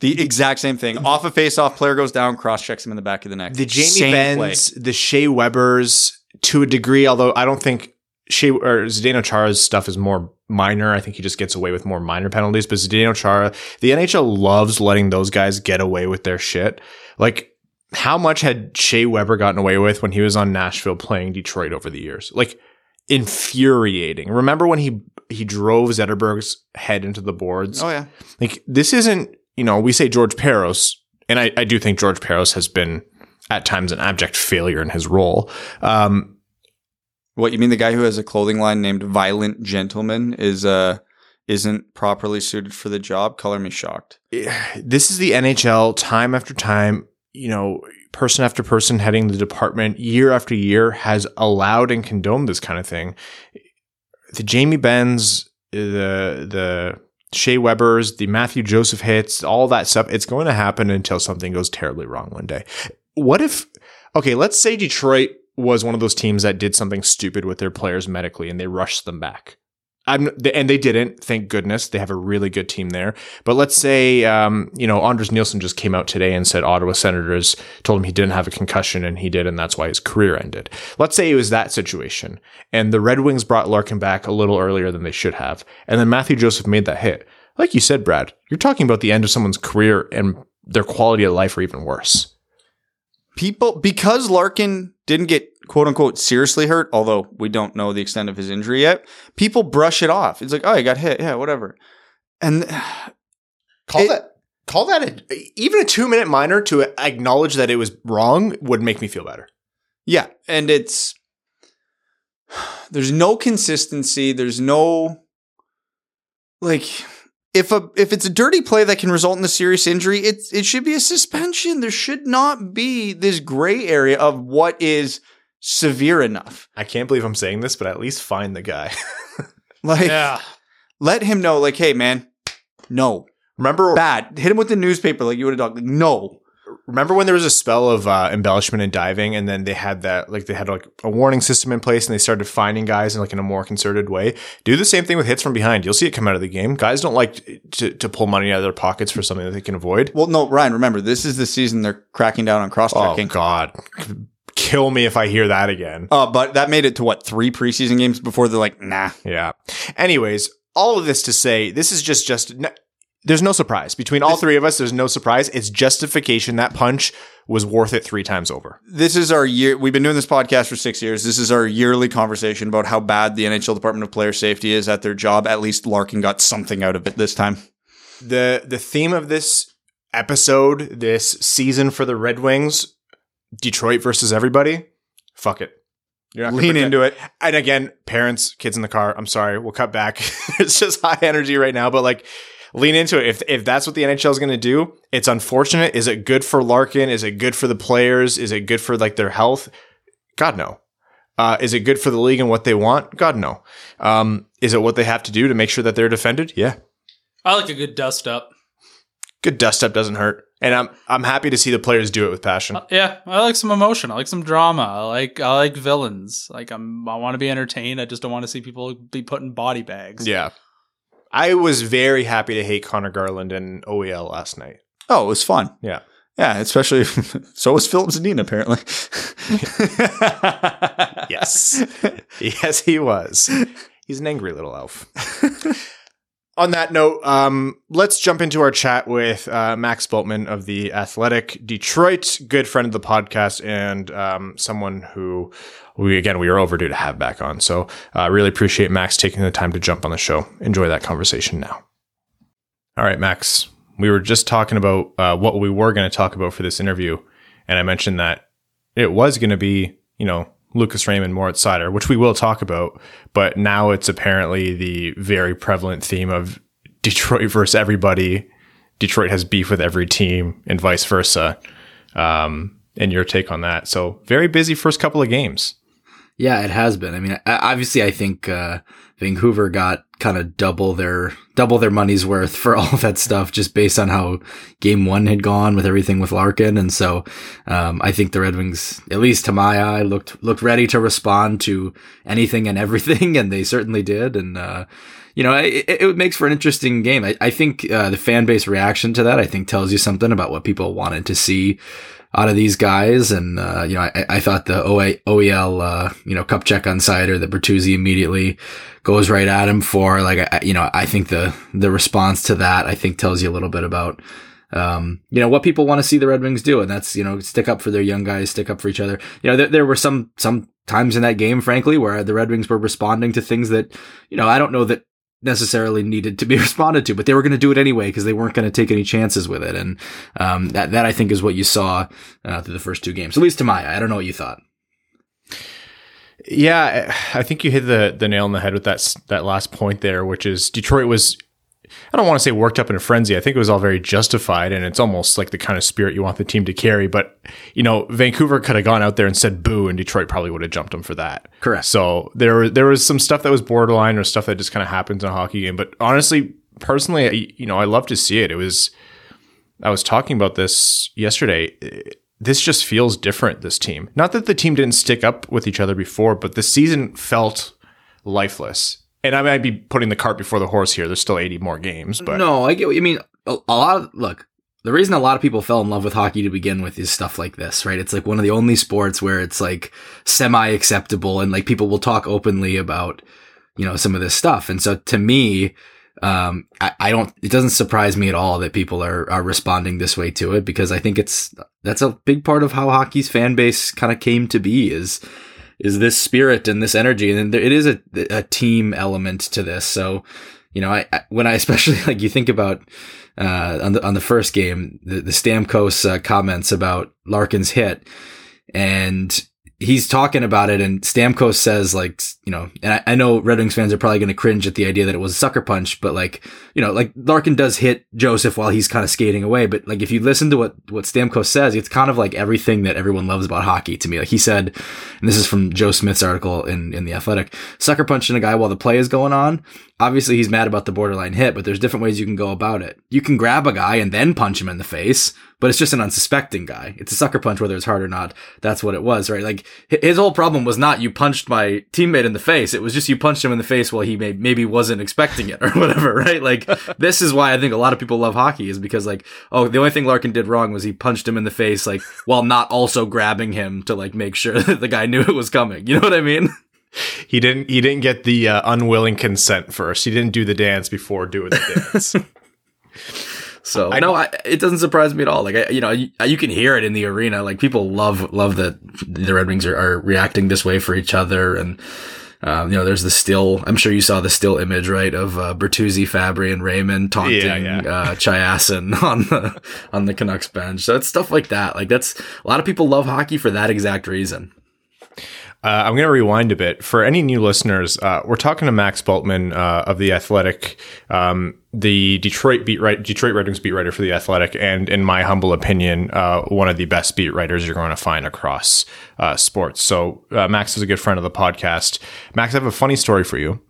The exact same thing. Off a face-off, player goes down, cross checks him in the back of the neck. the Jamie Same play. The Shea Webers to a degree, although I don't think Shea or Zdeno Chara's stuff is more minor. I think he just gets away with more minor penalties. But Zdeno Chara, the NHL loves letting those guys get away with their shit. Like, how much had Shea Weber gotten away with when he was on Nashville playing Detroit over the years? Like, infuriating. Remember when he he drove Zetterberg's head into the boards? Oh yeah, Like this isn't, you know, we say George Parros, and I, I do think George Parros has been at times an abject failure in his role. Um, what you mean? The guy who has a clothing line named Violent Gentleman is uh isn't properly suited for the job? Color me shocked. this is the NHL time after time, you know, person after person heading the department year after year has allowed and condoned this kind of thing. The Jamie Benns, the the Shea Weber's, the Mathieu Joseph hits, all that stuff, it's going to happen until something goes terribly wrong one day. What if okay, let's say Detroit was one of those teams that did something stupid with their players medically and they rushed them back. I'm, and they didn't, thank goodness. They have a really good team there. But let's say, um, you know, Anders Nilsson just came out today and said Ottawa Senators told him he didn't have a concussion and he did, and that's why his career ended. Let's say it was that situation, and the Red Wings brought Larkin back a little earlier than they should have, and then Mathieu Joseph made that hit. Like you said, Brad, you're talking about the end of someone's career and their quality of life, or even worse. people because Larkin didn't get quote unquote seriously hurt, although we don't know the extent of his injury yet. People brush it off. It's like, oh, he got hit, yeah, whatever. And Call It- that. Call that a, even a two minute minor to acknowledge that it was wrong would make me feel better. yeah, and it's there's no consistency. There's no like if a if it's a dirty play that can result in a serious injury, it it should be a suspension. There should not be this gray area of what is severe enough. I can't believe I'm saying this, but at least find the guy. Like Yeah. let him know, like, hey man, no. remember, Bad. Hit him with the newspaper like you would have done. Like, no. remember when there was a spell of uh, embellishment and diving, and then they had that, like, they had like a warning system in place, and they started finding guys in like in a more concerted way. Do the same thing with hits from behind. You'll see it come out of the game. Guys don't like to, to pull money out of their pockets for something that they can avoid. Well, no, Ryan, remember, this is the season they're cracking down on cross Oh checking. God, kill me if I hear that again. Uh, but that made it to what, three preseason games before they're like, nah. Yeah. Anyways, all of this to say, this is just just. There's no surprise between all three of us. There's no surprise. It's justification. That punch was worth it three times over. This is our year. We've been doing this podcast for six years. This is our yearly conversation about how bad the NHL Department of Player Safety is at their job. At least Larkin got something out of it this time. the The theme of this episode, this season for the Red Wings, Detroit versus everybody. Fuck it. You're not Lean into it. And again, parents, kids in the car. I'm sorry, we'll cut back. it's just high energy right now, but like lean into it. If if that's what the NHL is going to do, it's unfortunate. Is it good for Larkin? Is it good for the players? Is it good for like their health? God no. Uh, is it good for the league and what they want? God no. Um, is it what they have to do to make sure that they're defended? Yeah. I like a good dust up. Good dust up doesn't hurt, and I'm I'm happy to see the players do it with passion. Uh, yeah, I like some emotion. I like some drama. I like I like villains. Like I'm I want to be entertained. I just don't want to see people be put in body bags. Yeah. I was very happy to hate Conor Garland and OEL last night. Oh, it was fun. Yeah. Yeah, especially so was Filip Zadina apparently. Yes. yes, he was. He's an angry little elf. On that note, um, let's jump into our chat with uh, Max Bultman of the Athletic Detroit, good friend of the podcast, and um, someone who we again we are overdue to have back on. So, uh, really appreciate Max taking the time to jump on the show. Enjoy that conversation now. All right, Max. We were just talking about uh, what we were going to talk about for this interview, and I mentioned that it was going to be, you know, Lucas Raymond, Moritz Seider, which we will talk about, but now it's apparently the very prevalent theme of Detroit versus everybody. Detroit has beef with every team and vice versa. Um, and your take on that. So very busy first couple of games. Yeah, it has been. I mean, obviously, I think uh, Vancouver got kind of double their double their money's worth for all that stuff, just based on how Game One had gone with everything with Larkin, and so um, I think the Red Wings, at least to my eye, looked looked ready to respond to anything and everything, and they certainly did. And uh, you know, it, it makes for an interesting game. I, I think uh, the fan base reaction to that, I think, tells you something about what people wanted to see out of these guys. And, uh, you know, I, I thought the OEL, uh, you know, cup check on Seider that Bertuzzi immediately goes right at him for. Like, I, you know, I think the, the response to that, I think tells you a little bit about, um, you know, what people want to see the Red Wings do. And that's, you know, stick up for their young guys, stick up for each other. You know, there, there were some, some times in that game, frankly, where the Red Wings were responding to things that, you know, I don't know that necessarily needed to be responded to, but they were going to do it anyway because they weren't going to take any chances with it. And um, that that I think is what you saw uh, through the first two games, at least to my. I don't know what you thought. Yeah, I think you hit the the nail on the head with that that last point there, which is Detroit was. I don't want to say worked up in a frenzy. I think it was all very justified, and it's almost like the kind of spirit you want the team to carry. But you know, Vancouver could have gone out there and said "boo," and Detroit probably would have jumped them for that. Correct. So there, there was some stuff that was borderline, or stuff that just kind of happens in a hockey game. But honestly, personally, I- you know, I love to see it. It was. I was talking about this yesterday. This just feels different. This team, not that the team didn't stick up with each other before, but the season felt lifeless. And I might be putting the cart before the horse here. There's still 80 more games, but no, I get what you mean. A, a lot of look. The reason a lot of people fell in love with hockey to begin with is stuff like this, right? It's like one of the only sports where it's like semi acceptable and like people will talk openly about, you know, some of this stuff. And so to me, um, I, I don't, it doesn't surprise me at all that people are, are responding this way to it because I think it's, that's a big part of how hockey's fan base kind of came to be is, is this spirit and this energy. And it is a, a team element to this. So, you know, I, when I especially like you think about, uh, on the, on the first game, the, the Stamkos uh, comments about Larkin's hit and he's talking about it and Stamkos says like, you know, and I, I know Red Wings fans are probably going to cringe at the idea that it was a sucker punch, but like, you know, like Larkin does hit Joseph while he's kind of skating away. But like, if you listen to what, what Stamkos says, it's kind of like everything that everyone loves about hockey to me. Like he said, and this is from Joe Smith's article in, in the athletic, sucker punching a guy while the play is going on. Obviously he's mad about the borderline hit, but there's different ways you can go about it. You can grab a guy and then punch him in the face, but it's just an unsuspecting guy. It's a sucker punch, whether it's hard or not. That's what it was, right? Like his whole problem was not you punched my teammate in the face. It was just you punched him in the face while he may, maybe wasn't expecting it or whatever, right? Like this is why I think a lot of people love hockey is because like, oh, the only thing Larkin did wrong was he punched him in the face, like while not also grabbing him to like make sure that the guy knew it was coming. You know what I mean? he didn't. He didn't get the uh, unwilling consent first. He didn't do the dance before doing the dance. So no, I, it doesn't surprise me at all. Like I, you know, you, you can hear it in the arena. Like people love love that the Red Wings are, are reacting this way for each other, and um, you know, there's the still. I'm sure you saw the still image, right, of uh, Bertuzzi, Fabbri, and Raymond taunting Yeah, yeah. Uh, Chiasson on the on the Canucks bench. So it's stuff like that. Like that's a lot of people love hockey for that exact reason. Uh, I'm going to rewind a bit. For any new listeners, uh, we're talking to Max Bultman uh, of the Athletic, um, the Detroit beat Detroit Red Wings beat writer for the Athletic, and in my humble opinion, uh, one of the best beat writers you're going to find across uh, sports. So uh, Max is a good friend of the podcast. Max, I have a funny story for you.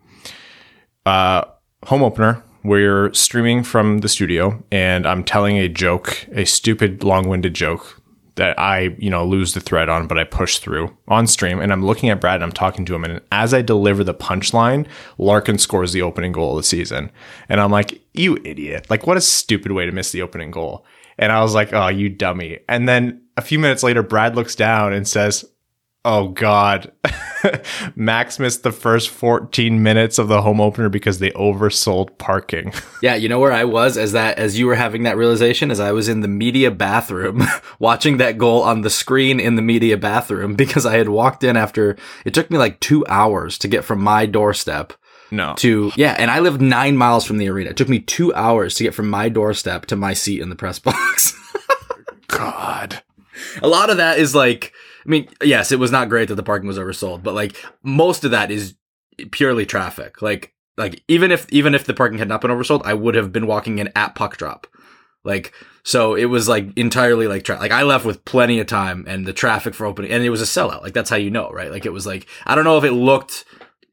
home opener. We're streaming from the studio, and I'm telling a joke, a stupid, long-winded joke that I, you know, lose the thread on, but I push through on stream. And I'm looking at Brad and I'm talking to him. And as I deliver the punchline, Larkin scores the opening goal of the season. And I'm like, you idiot. Like, what a stupid way to miss the opening goal. And I was like, oh, you dummy. And then a few minutes later, Brad looks down and says, Oh God. Max missed the first 14 minutes of the home opener because they oversold parking. yeah, you know where I was as that as you were having that realization as I was in the media bathroom watching that goal on the screen in the media bathroom because I had walked in after it took me like 2 hours to get from my doorstep no. To yeah, and I lived 9 miles from the arena. It took me 2 hours to get from my doorstep to my seat in the press box. God. A lot of that is like I mean, yes, it was not great that the parking was oversold, but like most of that is purely traffic. Like, like even if even if the parking had not been oversold, I would have been walking in at puck drop. Like, so it was like entirely like tra- like I left with plenty of time and the traffic for opening, and it was a sellout. Like that's how you know, right? Like it was like I don't know if it looked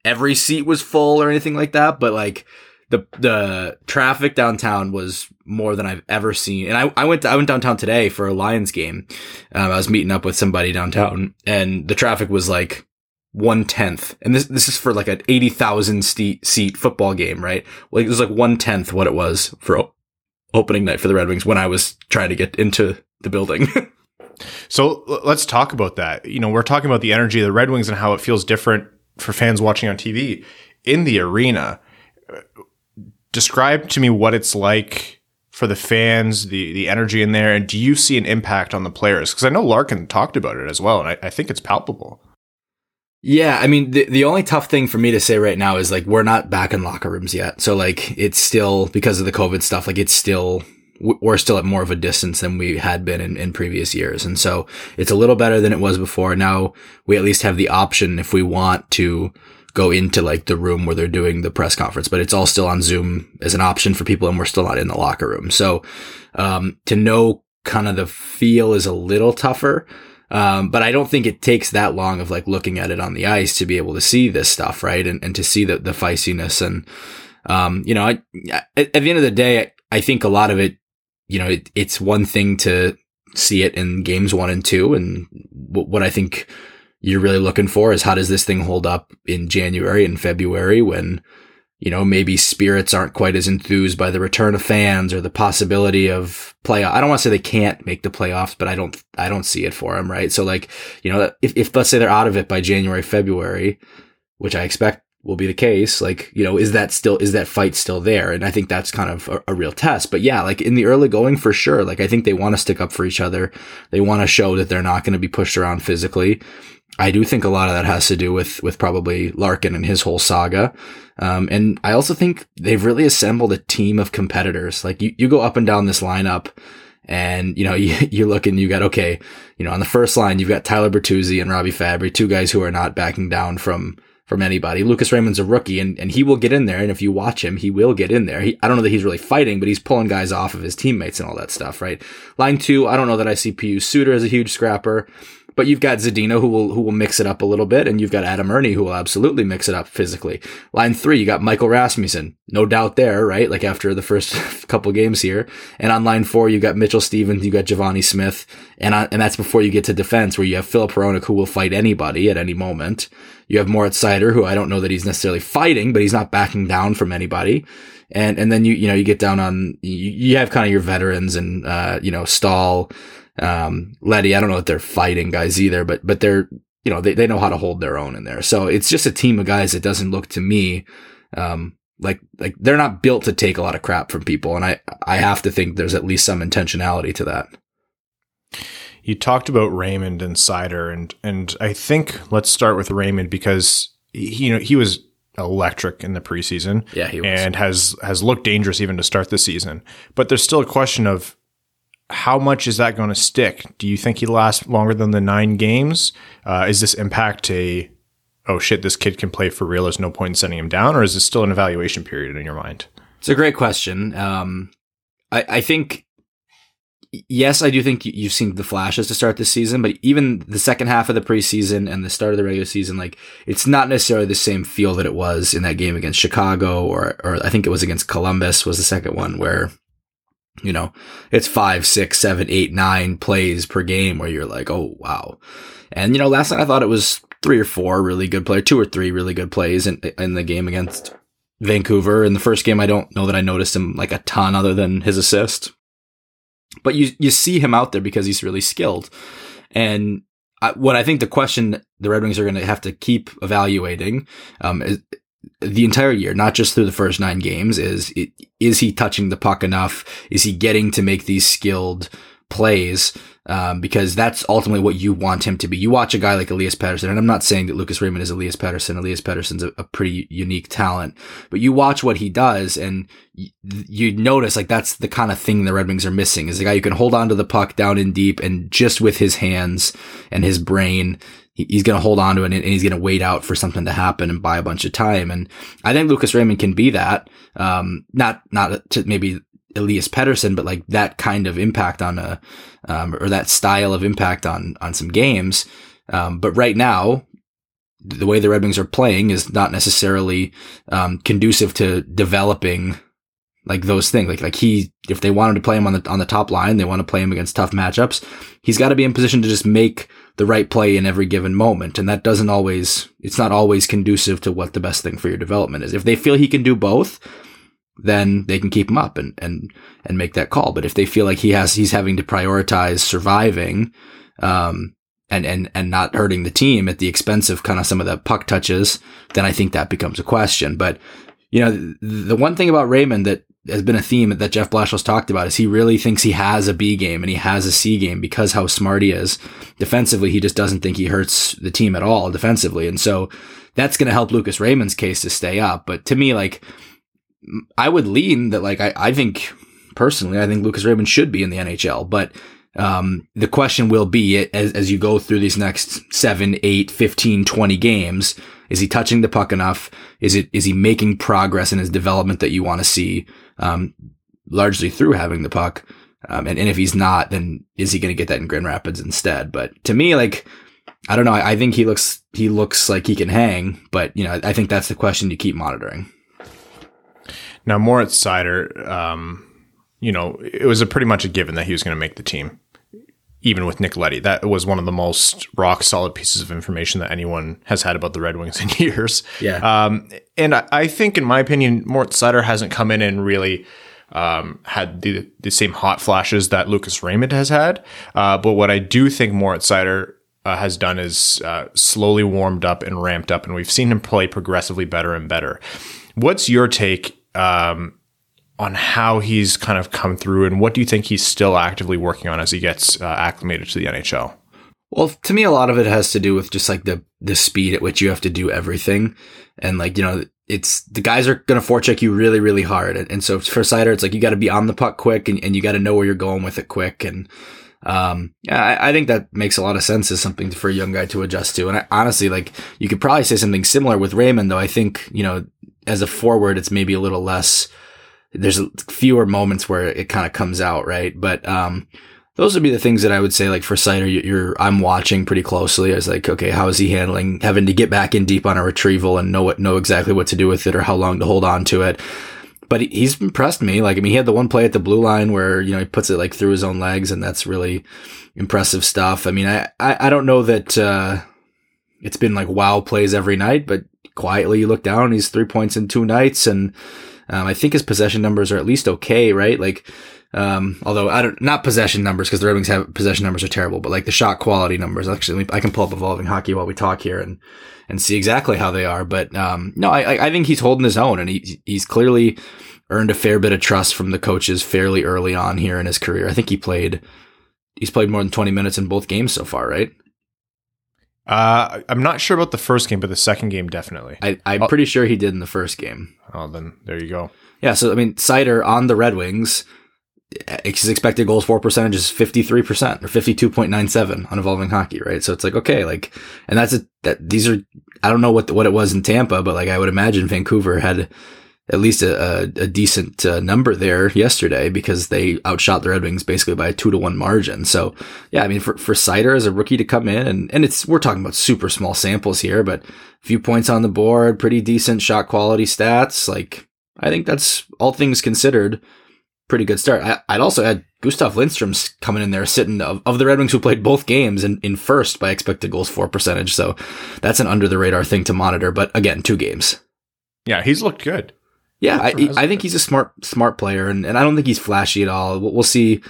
every seat was full or anything like that, but like the the traffic downtown was more than I've ever seen. And I, I went to, I went downtown today for a Lions game. Um, I was meeting up with somebody downtown, and the traffic was like one tenth. And this this is for like an eighty thousand seat seat football game, right? Like it was like one tenth what it was for opening night for the Red Wings when I was trying to get into the building. so let's talk about that. You know, we're talking about the energy of the Red Wings and how it feels different for fans watching on TV in the arena describe to me what it's like for the fans, the the energy in there, and do you see an impact on the players? Because I know Larkin talked about it as well, and I, I think it's palpable. Yeah, I mean, the the only tough thing for me to say right now is like we're not back in locker rooms yet, so like it's still because of the COVID stuff. Like it's still we're still at more of a distance than we had been in, in previous years, and so it's a little better than it was before. Now we at least have the option if we want to go into like the room where they're doing the press conference, but it's all still on Zoom as an option for people and we're still not in the locker room. So, um, to know kind of the feel is a little tougher. Um, but I don't think it takes that long of like looking at it on the ice to be able to see this stuff, right? And, and to see the, the feistiness and, um, you know, I, at, at the end of the day, I, I think a lot of it, you know, it, it's one thing to see it in games one and two. And what I think you're really looking for is how does this thing hold up in January and February when, you know, maybe spirits aren't quite as enthused by the return of fans or the possibility of playoff. I don't want to say they can't make the playoffs, but I don't, I don't see it for them, right? So like, you know, if, if let's say they're out of it by January, February, which I expect will be the case, like, you know, is that still, is that fight still there? And I think that's kind of a, a, real test. But yeah, like in the early going for sure, like I think they want to stick up for each other. They want to show that they're not going to be pushed around physically. I do think a lot of that has to do with with probably Larkin and his whole saga. Um, and I also think they've really assembled a team of competitors. Like you, you go up and down this lineup and, you know, you, you look and you got, okay, you know, on the first line, you've got Tyler Bertuzzi and Robby Fabbri, two guys who are not backing down from, from anybody. Lucas Raymond's a rookie and, and he will get in there. And if you watch him, he will get in there. He, I don't know that he's really fighting, but he's pulling guys off of his teammates and all that stuff, right? Line two, I don't know that I see PU Suter as a huge scrapper. But you've got Zadina who will who will mix it up a little bit, and you've got Adam Erne who will absolutely mix it up physically. Line three, you got Michael Rasmussen, no doubt there, right? Like after the first couple games here, and on line four, you got Mitchell Stevens, you got Givani Smith, and and that's before you get to defense where you have Filip Hronek who will fight anybody at any moment. You have Moritz Seider who I don't know that he's necessarily fighting, but he's not backing down from anybody and and then you you know you get down on you, you have kind of your veterans and uh you know Staal um, Leddy, I don't know if they're fighting guys either, but, but they're, you know, they, they know how to hold their own in there. So it's just a team of guys that doesn't look to me, um, like, like they're not built to take a lot of crap from people. And I, I have to think there's at least some intentionality to that. You talked about Raymond and Seider, and, and I think let's start with Raymond because he, you know, he was electric in the preseason. Yeah, he was. And has, has looked dangerous even to start the season. But there's still a question of how much is that going to stick? Do you think he lasts longer than the nine games? Uh, is this impact a oh shit, this kid can play for real? There's no point in sending him down, or is this still an evaluation period in your mind? It's a great question. Um, I, I think yes, I do think you've seen the flashes to start this season, but even the second half of the preseason and the start of the regular season, like it's not necessarily the same feel that it was in that game against Chicago or, or I think it was against Columbus was the second one where, you know, it's five, six, seven, eight, nine plays per game where you're like, oh, wow. And, you know, last night I thought it was three or four really good plays, two or three really good plays in, in the game against Vancouver. In the first game, I don't know that I noticed him like a ton other than his assist but you you see him out there because he's really skilled. And I, what I think the question the Red Wings are going to have to keep evaluating um, is, the entire year, not just through the first nine games, is is he touching the puck enough? Is he getting to make these skilled plays? um, because that's ultimately what you want him to be. You watch a guy like Elias Pettersson, and I'm not saying that Lucas Raymond is Elias Pettersson. Elias Pettersson's a, a pretty unique talent, but you watch what he does, and y- you notice like that's the kind of thing the Red Wings are missing. Is a guy who can hold on to the puck down in deep, and just with his hands and his brain, he's going to hold on to it and he's going to wait out for something to happen and buy a bunch of time. And I think Lucas Raymond can be that. Um, not, not to maybe Elias Pettersson, but like that kind of impact on a, um, or that style of impact on, on some games. Um, but right now, the way the Red Wings are playing is not necessarily, um, conducive to developing like those things. Like, like he, if they wanted to play him on the, on the top line, they want to play him against tough matchups. He's got to be in position to just make the right play in every given moment. And that doesn't always, it's not always conducive to what the best thing for your development is. If they feel he can do both, then they can keep him up and, and, and make that call. But if they feel like he has, he's having to prioritize surviving, um, and, and, and not hurting the team at the expense of kind of some of the puck touches, then I think that becomes a question. But, you know, the one thing about Raymond that has been a theme that Jeff Blashill's talked about is he really thinks he has a B game and he has a C game because how smart he is. Defensively, he just doesn't think he hurts the team at all defensively. And so that's going to help Lucas Raymond's case to stay up. But to me, like, I would lean that like I, I think personally I think Lucas Raymond should be in the NHL, but um, the question will be as, as you go through these next 7, 8, 15, 20 games, is he touching the puck enough? Is it is he making progress in his development that you want to see um, largely through having the puck? Um, and, and if he's not, then is he going to get that in Grand Rapids instead? But to me, like, I don't know. I, I think he looks, he looks like he can hang, but you know, I think that's the question you keep monitoring. Now, Moritz Seider, um, you know, it was a pretty much a given that he was going to make the team, even with Nick Leddy. That was one of the most rock solid pieces of information that anyone has had about the Red Wings in years. Yeah. Um, and I, I, think, in my opinion, Moritz Seider hasn't come in and really um, had the, the same hot flashes that Lucas Raymond has had. Uh, but what I do think Moritz Seider uh, has done is uh, slowly warmed up and ramped up, and we've seen him play progressively better and better. What's your take um, on how he's kind of come through, and what do you think he's still actively working on as he gets uh, acclimated to the NHL? Well, to me, a lot of it has to do with just like the the speed at which you have to do everything, and like you know, it's the guys are going to forecheck you really, really hard, and, and so for Seider, it's like you got to be on the puck quick, and, and you got to know where you're going with it quick, and um, yeah, I, I, think that makes a lot of sense as something for a young guy to adjust to. And I, honestly, like you could probably say something similar with Raymond, though. I think you know as a forward, it's maybe a little less. There's fewer moments where it kind of comes out, right? But um, those would be the things that I would say. Like for Seider, you're I'm watching pretty closely. I was like, okay, how is he handling having to get back in deep on a retrieval and know what know exactly what to do with it or how long to hold on to it. But he's impressed me. Like I mean, he had the one play at the blue line where you know he puts it like through his own legs, and that's really impressive stuff. I mean, I I, I don't know that. Uh, it's been like wow plays every night, but quietly you look down, he's three points in two nights, and um, I think his possession numbers are at least okay, right? Like, um, although I don't, not possession numbers because the Red Wings have possession numbers are terrible, but like the shot quality numbers. Actually, I can pull up evolving hockey while we talk here and and see exactly how they are. But um, no, I I think he's holding his own, and he he's clearly earned a fair bit of trust from the coaches fairly early on here in his career. I think he played he's played more than 20 minutes in both games so far, right? Uh, I'm not sure about the first game, but the second game definitely. I, I'm pretty sure he did in the first game. Oh, then there you go. Yeah, so I mean, Seider on the Red Wings his expected goals for percentage is 53% or 52.97 on evolving hockey, right? So it's like, okay, like, and that's a, that these are, I don't know what, the, what it was in Tampa, but like I would imagine Vancouver had at least a, a, a decent uh, number there yesterday because they outshot the Red Wings basically by a two to one margin. So yeah, I mean, for, for Seider as a rookie to come in and, and it's, we're talking about super small samples here, but a few points on the board, pretty decent shot quality stats. Like, I think that's all things considered pretty good start. I, would also add Gustav Lindstrom's coming in there sitting of, of the Red Wings who played both games in, in first by expected goals for percentage. So that's an under the radar thing to monitor. But again, two games. Yeah, he's looked good. Yeah, I, I think he's a smart smart player, and, and I don't think he's flashy at all. We'll, we'll see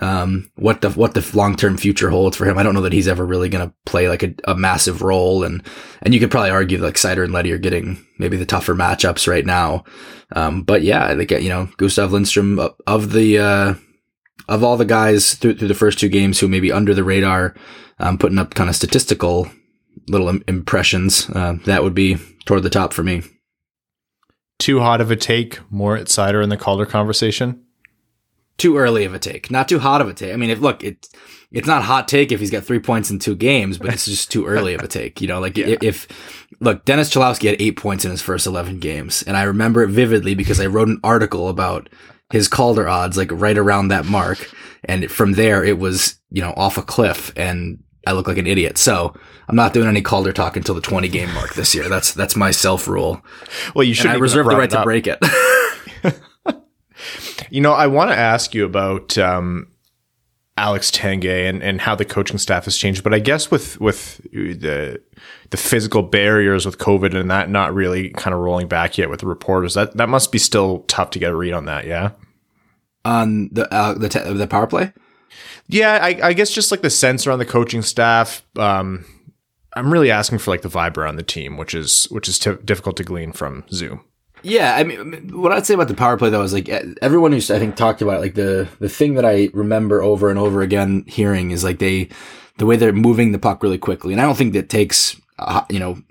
um, what the what the long term future holds for him. I don't know that he's ever really going to play like a, a, massive role, and and you could probably argue that like Seider and Leddy are getting maybe the tougher matchups right now. Um, but yeah, I think you know Gustav Lindstrom of the uh, of all the guys through through the first two games who may be under the radar, um, putting up kind of statistical little Im- impressions, uh, that would be toward the top for me. Too hot of a take, Moritz Seider in the Calder conversation. Too early of a take, not too hot of a take. I mean, if look, it's it's not hot take if he's got three points in two games, but it's just too early of a take. You know, like yeah. if look, Dennis Cholowski had eight points in his first 11 games. And I remember it vividly because I wrote an article about his Calder odds, like right around that mark. And from there, it was, you know, off a cliff and I look like an idiot. So I'm not doing any Calder talk until the 20 game mark this year. That's, that's my self rule. Well, you should. I reserve the right to break it. you know, I want to ask you about, um, Alex Tanguay and, and how the coaching staff has changed. But I guess with with the the physical barriers with COVID and that not really kind of rolling back yet with the reporters, that that must be still tough to get a read on that. Yeah, on the uh, the te- the power play. Yeah, I, I, guess just like the sense around the coaching staff. Um, I'm really asking for like the vibe around the team, which is which is t- difficult to glean from Zoom. Yeah, I mean, what I'd say about the power play though is like everyone who's I think talked about it, like the the thing that I remember over and over again hearing is like they the way they're moving the puck really quickly, and I don't think that takes uh, you know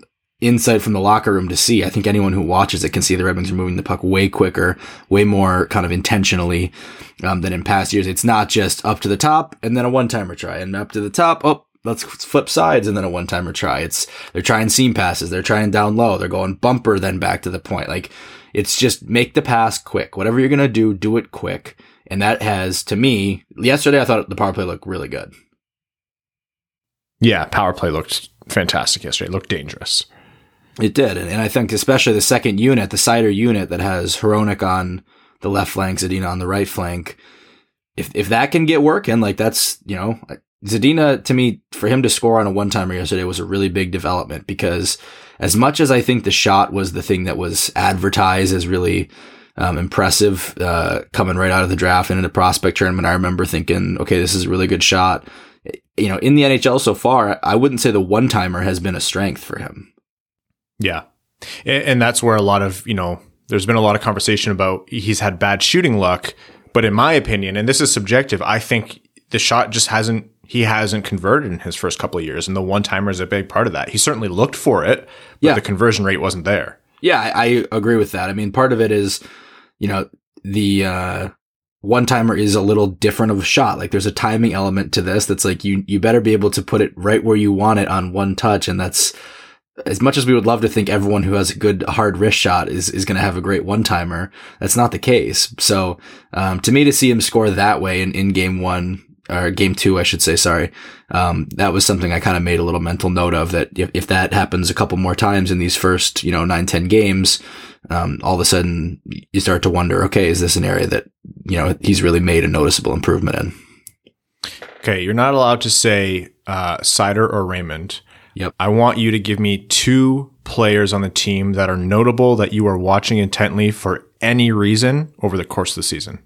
insight from the locker room to see. I think anyone who watches it can see the Red Wings are moving the puck way quicker, way more kind of intentionally um, than in past years. It's not just up to the top and then a one timer try, and up to the top, oh let's flip sides and then a one timer try. It's they're trying seam passes, they're trying down low, they're going bumper, then back to the point. Like it's just make the pass quick. Whatever you're gonna do, do it quick. And that has, to me, yesterday I thought the power play looked really good. Yeah, power play looked fantastic yesterday. It looked dangerous. It did, and, I think especially the second unit, the Seider unit that has Hronek on the left flank, Zadina on the right flank. If if that can get working, like that's you know Zadina, to me, for him to score on a one timer yesterday was a really big development because as much as I think the shot was the thing that was advertised as really um, impressive, uh, coming right out of the draft and in the prospect tournament, I remember thinking, okay, this is a really good shot. You know, in the NHL so far, I wouldn't say the one timer has been a strength for him. Yeah. And that's where a lot of, you know, there's been a lot of conversation about he's had bad shooting luck. But in my opinion, and this is subjective, I think the shot just hasn't he hasn't converted in his first couple of years, and the one timer is a big part of that. He certainly looked for it, but yeah. the conversion rate wasn't there. Yeah, I, I, agree with that. I mean, part of it is, you know, the uh, one timer is a little different of a shot. Like there's a timing element to this that's like you you better be able to put it right where you want it on one touch, and that's as much as we would love to think everyone who has a good hard wrist shot is, is going to have a great one timer, that's not the case. So, um, to me to see him score that way in, in game one, or game two, I should say, sorry. Um, that was something I kind of made a little mental note of that if, if that happens a couple more times in these first, you know, nine, 10 games, um, all of a sudden you start to wonder, okay, is this an area that, you know, he's really made a noticeable improvement in? Okay. You're not allowed to say, uh, Seider or Raymond. Yep. I want you to give me two players on the team that are notable that you are watching intently for any reason over the course of the season.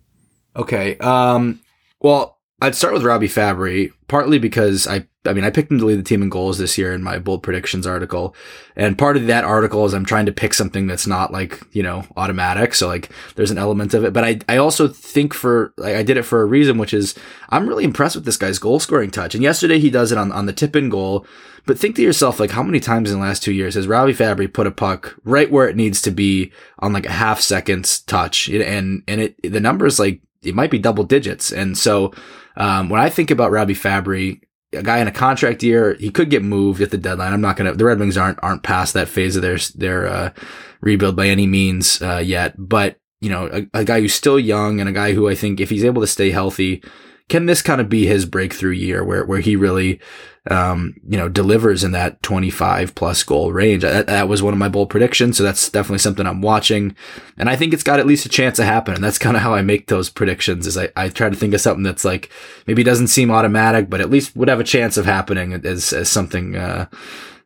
Okay. Um, well, I'd start with Robby Fabbri, partly because I, I mean, I picked him to lead the team in goals this year in my bold predictions article. And part of that article is I'm trying to pick something that's not like, you know, automatic. So like there's an element of it. But I, I also think for, like, I did it for a reason, which is I'm really impressed with this guy's goal scoring touch. And yesterday he does it on, on the tip in goal. But think to yourself, like, how many times in the last two years has Robby Fabbri put a puck right where it needs to be on like a half second's touch? And, and it, the number is like it might be double digits. And so, um, when I think about Robby Fabbri, a guy in a contract year, he could get moved at the deadline. I'm not to, the Red Wings aren't, aren't past that phase of their, their, uh, rebuild by any means, uh, yet. But, you know, a, a guy who's still young and a guy who I think if he's able to stay healthy, can this kind of be his breakthrough year where, where he really, um, you know, delivers in that 25 plus goal range? That, that was one of my bold predictions. So that's definitely something I'm watching. And I think it's got at least a chance to happen. And That's kind of how I make those predictions is I, I try to think of something that's like, maybe doesn't seem automatic, but at least would have a chance of happening as, as something, uh,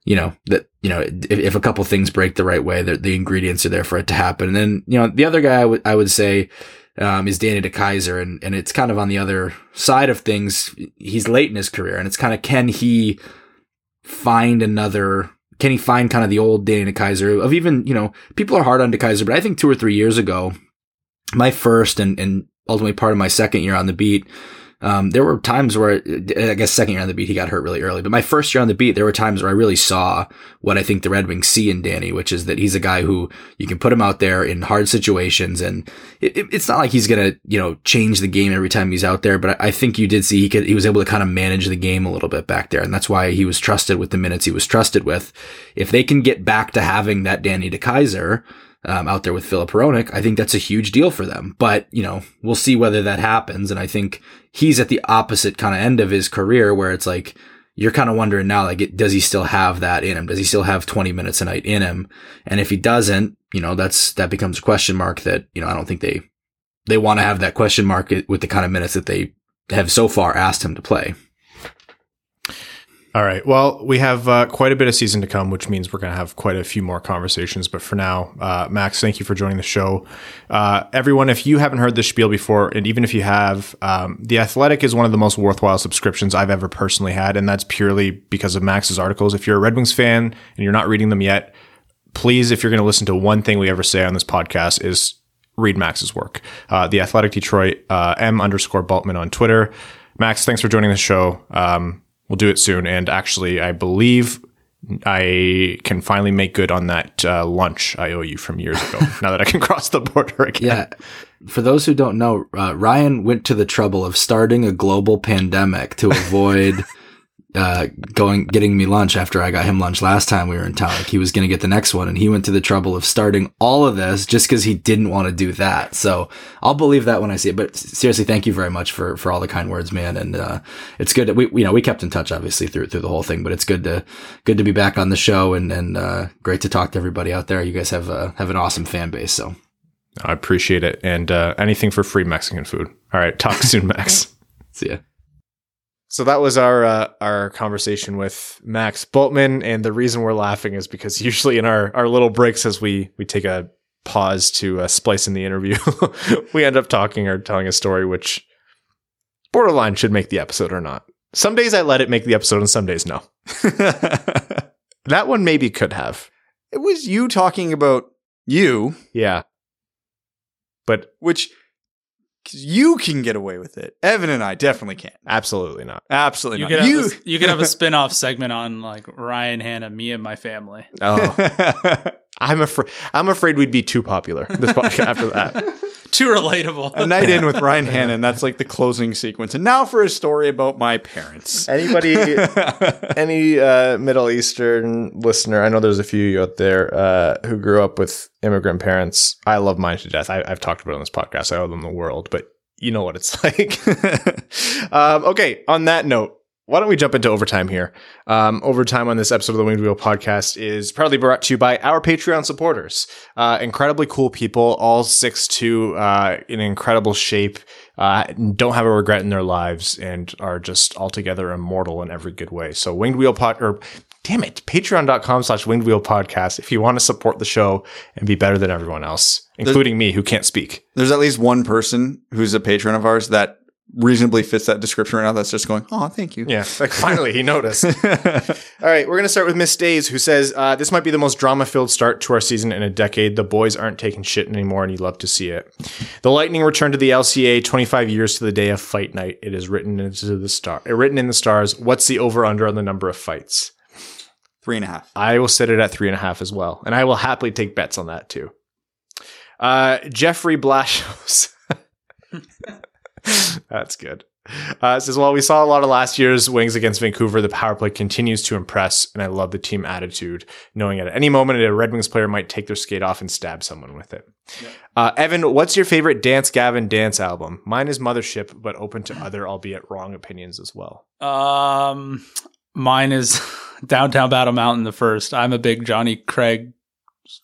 you know, that, you know, if, if a couple things break the right way, the, the ingredients are there for it to happen. And then, you know, the other guy I would, I would say, um, is Danny DeKeyser, and and it's kind of on the other side of things. He's late in his career, and it's kind of can he find another? Can he find kind of the old Danny DeKeyser of even you know people are hard on DeKeyser, but I think two or three years ago, my first and and ultimately part of my second year on the beat, um, there were times where, I guess second year on the beat, he got hurt really early, but my first year on the beat, there were times where I really saw what I think the Red Wings see in Danny, which is that he's a guy who you can put him out there in hard situations. And it, it, it's not like he's going to, you know, change the game every time he's out there, but I think you did see he could, he was able to kind of manage the game a little bit back there. And that's why he was trusted with the minutes he was trusted with. If they can get back to having that Danny DeKeyser, um, out there with Filip Hronek, I think that's a huge deal for them. But, you know, we'll see whether that happens. And I think he's at the opposite kind of end of his career where it's like, you're kind of wondering now, like, does he still have that in him? Does he still have 20 minutes a night in him? And if he doesn't, you know, that's, that becomes a question mark that, you know, I don't think they, they want to have that question mark with the kind of minutes that they have so far asked him to play. All right. Well, we have uh, quite a bit of season to come, which means we're going to have quite a few more conversations. But for now, uh, Max, thank you for joining the show. Uh, everyone, if you haven't heard this spiel before, and even if you have, um, The Athletic is one of the most worthwhile subscriptions I've ever personally had. And that's purely because of Max's articles. If you're a Red Wings fan and you're not reading them yet, please, if you're going to listen to one thing we ever say on this podcast, is read Max's work. Uh, the Athletic Detroit, uh, M underscore Bultman on Twitter. Max, thanks for joining the show. Um, We'll do it soon. And actually, I believe I can finally make good on that uh, lunch I owe you from years ago. now that I can cross the border again. Yeah. For those who don't know, uh, Ryan went to the trouble of starting a global pandemic to avoid uh, going getting me lunch after I got him lunch last time we were in town. Like he was going to get the next one, and he went to the trouble of starting all of this just because he didn't want to do that. So I'll believe that when I see it. But seriously, thank you very much for for all the kind words, man. And uh, it's good that we you know we kept in touch obviously through through the whole thing, but it's good to good to be back on the show and and uh, great to talk to everybody out there. You guys have uh, have an awesome fan base, so. I appreciate it. And uh, anything for free Mexican food. All right. Talk soon, Max. See ya. So that was our uh, our conversation with Max Bultman, and the reason we're laughing is because usually in our our little breaks as we we take a pause to uh, splice in the interview, we end up talking or telling a story which borderline should make the episode or not. Some days I let it make the episode, and some days no. that one maybe could have. It was you talking about you, Yeah, but which you can get away with it. Evan and I definitely can't. absolutely not. Absolutely You not. could, have you, a, you could have a spin off segment on like Ryan Hanna, me and my family. Oh, I'm afraid. I'm afraid we'd be too popular this podcast after that. Too relatable. a night in with Ryan Hannon. That's like the closing sequence. And now for a story about my parents. Anybody, any uh, Middle Eastern listener, I know there's a few of you out there uh, who grew up with immigrant parents. I love mine to death. I, I've talked about it on this podcast. I owe them the world, but you know what it's like. um, okay, on that note, why don't we jump into overtime here? Um, overtime on this episode of the Winged Wheel podcast is proudly brought to you by our Patreon supporters. Uh, incredibly cool people, all six two, uh, in incredible shape, uh, don't have a regret in their lives, and are just altogether immortal in every good way. So Winged Wheel pod or damn it, patreon.com slash winged wheel podcast if you want to support the show and be better than everyone else, including me who can't speak. There's at least one person who's a patron of ours that reasonably fits that description right now. That's just going, oh, thank you. Yeah, like finally he noticed. All right, we're going to start with Miss Days, who says, uh, This might be the most drama filled start to our season in a decade. The boys aren't taking shit anymore, and you love to see it. The Lightning return to the LCA 25 years to the day of fight night. It is written into the star, uh, written in the stars. What's the over under on the number of fights? Three and a half. I will set it at three and a half as well, and I will happily take bets on that too. Uh, Jeffrey Blashos. That's good. Uh, it says, well, we saw a lot of last year's Wings against Vancouver. The power play continues to impress, and I love the team attitude, knowing at any moment a Red Wings player might take their skate off and stab someone with it. Uh, Evan, what's your favorite Dance Gavin Dance album? Mine is Mothership, but open to other, albeit wrong opinions as well. Um, mine is Downtown Battle Mountain. The first. I'm a big Johnny Craig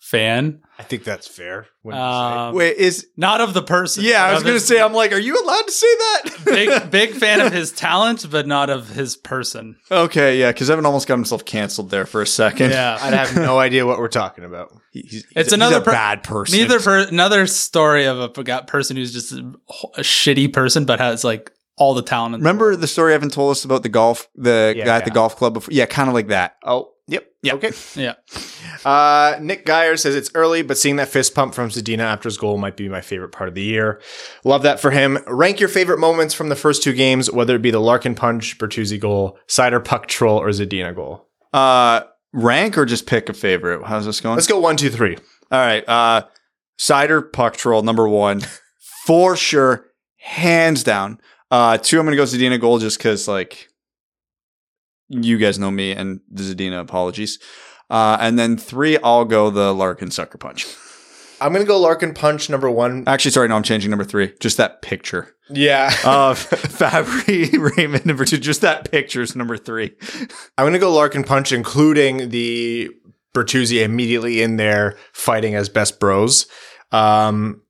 fan. I think that's fair. wouldn't say? Um, Wait, is not of the person. yeah? I was gonna say, I'm like, are you allowed to say that? big big fan of his talent, but not of his person. okay, yeah, because Evan almost got himself canceled there for a second. Yeah. I'd have no idea what we're talking about. He- he's, It's he's another a per- bad person. Neither per- another story of a forgot person who's just a, a shitty person, but has like all the talent. in the Remember the story Evan told us about the golf, the Yeah, guy at the golf club before? Yeah, kind of like that. Oh, yep. Yeah. Okay. Yeah. Uh, Nick Geyer says it's early, but seeing that fist pump from Zadina after his goal might be my favorite part of the year. Love that for him. Rank your favorite moments from the first two games, whether it be the Larkin punch, Bertuzzi goal, Seider puck troll, or Zadina goal. Uh, rank or just pick a favorite? How's this going? Let's go one, two, three. All right. Uh, Seider puck troll number one for sure, hands down. Uh, two, I'm gonna go Zadina goal just because like you guys know me and the Zadina apologies. Uh, and then three, I'll go the Larkin sucker punch. I'm gonna go Larkin punch number one. Actually, sorry, no, I'm changing number three. Just that picture Yeah, of Fabbri Raymond number two. Just that picture is number three. I'm gonna go Larkin punch, including the Bertuzzi immediately in there fighting as best bros. Um,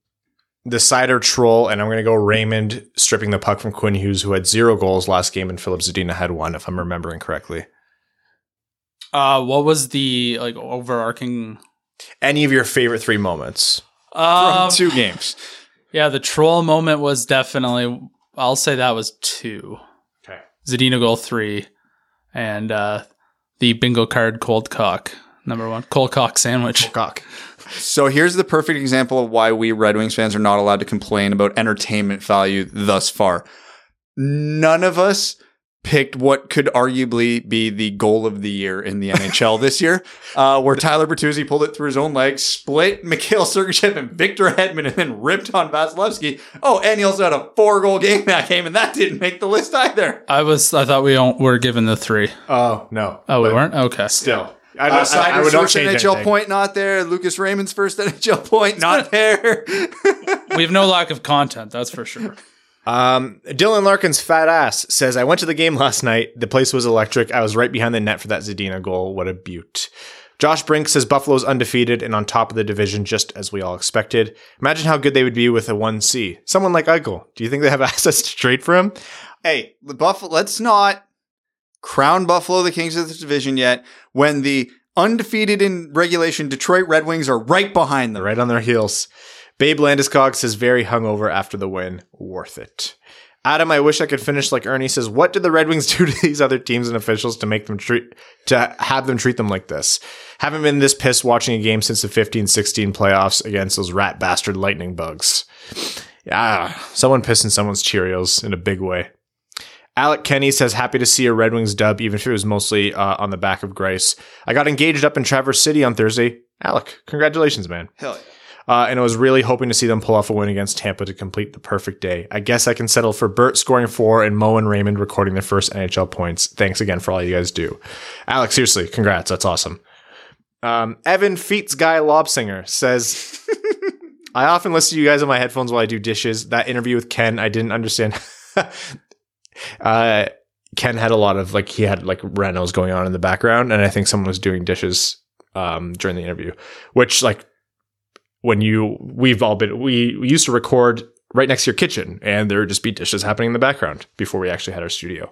the Seider troll, and I'm gonna go Raymond stripping the puck from Quinn Hughes, who had zero goals last game, and Filip Zadina had one, if I'm remembering correctly. Uh, what was the like overarching? Any of your favorite three moments? From Um, two games. yeah, the troll moment was definitely. I'll say that was two. Okay. Zadina goal three, and uh, the bingo card cold cock number one cold cock sandwich. Cock. So here's the perfect example of why we Red Wings fans are not allowed to complain about entertainment value thus far. None of us picked what could arguably be the goal of the year in the NHL this year, uh, where Tyler Bertuzzi pulled it through his own legs, split Mikhail Sergachev and Victor Hedman, and then ripped on Vasilevskiy. Oh, and he also had a four goal game that game, and that didn't make the list either. I was. I thought we don't, were given the three. Oh no. Oh, we But weren't. Okay. Still, I, Uh, I, I, Seider's would not first change NHL anything. point not there. Lucas Raymond's first NHL point not there. we have no lack of content. That's for sure. Um, Dylan Larkin's fat ass says, I went to the game last night. The place was electric. I was right behind the net for that Zadina goal. What a beaut. Josh Brink says Buffalo's undefeated and on top of the division, just as we all expected. Imagine how good they would be with a 1C. Someone like Eichel. Do you think they have assets to trade for him? hey, the Buffalo. Let's not crown Buffalo the kings of the division yet. When the undefeated in regulation Detroit Red Wings are right behind them. right on their heels. Babe Landeskog says, very hungover after the win. Worth it. Adam, I wish I could finish like Erne says. What did the Red Wings do to these other teams and officials to make them treat to have them treat them like this? Haven't been this pissed watching a game since the 15-16 playoffs against those rat bastard lightning bugs. Yeah, someone pissing someone's Cheerios in a big way. Alec Kenny says, happy to see a Red Wings dub, even if it was mostly uh, on the back of Greiss. I got engaged up in Traverse City on Thursday. Alec, congratulations, man. Hell yeah. Uh, and I was really hoping to see them pull off a win against Tampa to complete the perfect day. I guess I can settle for Burt scoring four and Mo and Raymond recording their first NHL points. Thanks again for all you guys do. Alec, seriously, congrats. That's awesome. Um, Evan Feats Guy Lobsinger says, I often listen to you guys on my headphones while I do dishes. That interview with Ken, I didn't understand. uh, Ken had a lot of like, he had like renos going on in the background. And I think someone was doing dishes um, during the interview, which like, when you we've all been we, we used to record right next to your kitchen and there would just be dishes happening in the background before we actually had our studio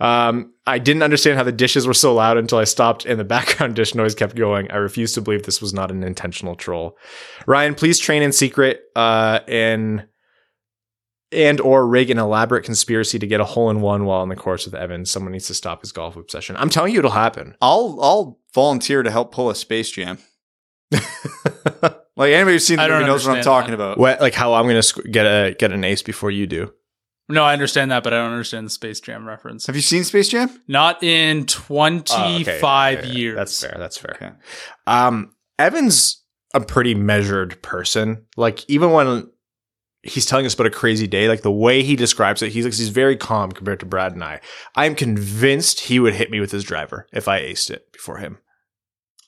um, i didn't understand how the dishes were so loud until i stopped and the background dish noise kept going i refuse to believe this was not an intentional troll ryan please train in secret uh, in and or rig an elaborate conspiracy to get a hole in one while in the course with Evans. Someone needs to stop his golf obsession. I'm telling you, it'll happen. I'll I'll volunteer to help pull a Space Jam. Like anybody who's seen the movie knows what I'm talking that. about. what, like how I'm gonna sc- get a get an ace before you do. No, I understand that, but I don't understand the Space Jam reference. Have you seen Space Jam? Not in Oh, 25 okay. years. That's fair. That's fair. Okay. Um, Evan's a pretty measured person. Like even when he's telling us about a crazy day. Like the way he describes it, he's like, he's very calm compared to Brad and I. I'm convinced he would hit me with his driver if I aced it before him.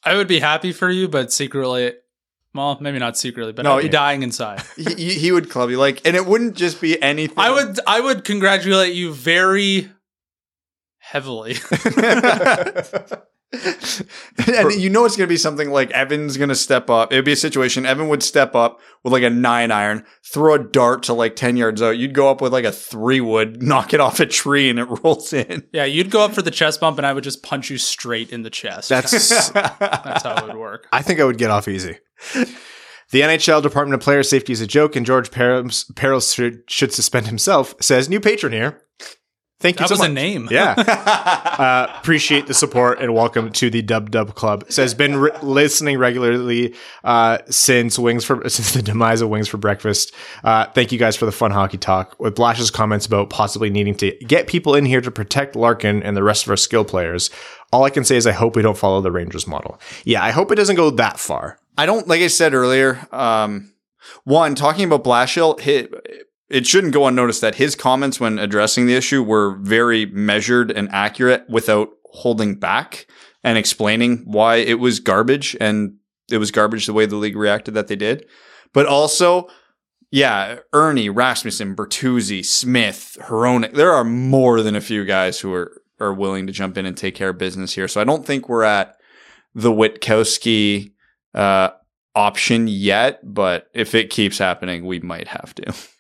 I would be happy for you, but secretly, well, maybe not secretly, but No, I'd be dying inside. he he would club you like, and it wouldn't just be anything. I would, I would congratulate you very heavily. and you know it's going to be something like Evan's going to step up. It would be a situation Evan would step up with like a nine iron, throw a dart to like 10 yards out. You'd go up with like a three wood, knock it off a tree, and it rolls in. yeah, you'd go up for the chest bump, and I would just punch you straight in the chest. That's that's how it would work. I think I would get off easy. The NHL Department of Player Safety is a joke, and George Parros, Parros should, should suspend himself. Says new patron here. Thank you That so was much. a name. Yeah. uh, appreciate the support and welcome to the Dub Dub Club. Says been re- listening regularly uh, since Wings for since the demise of Wings for Breakfast. Uh, thank you guys for the fun hockey talk. With Blash's comments about possibly needing to get people in here to protect Larkin and the rest of our skill players, all I can say is I hope we don't follow the Rangers model. Yeah, I hope it doesn't go that far. I don't, like I said earlier, um, one, talking about Blashill, it, it shouldn't go unnoticed that his comments when addressing the issue were very measured and accurate without holding back and explaining why it was garbage and it was garbage the way the league reacted that they did. But also, yeah, Erne, Rasmussen, Bertuzzi, Smith, Hronek, there are more than a few guys who are, are willing to jump in and take care of business here. So I don't think we're at the Witkowski uh, option yet, but if it keeps happening, we might have to.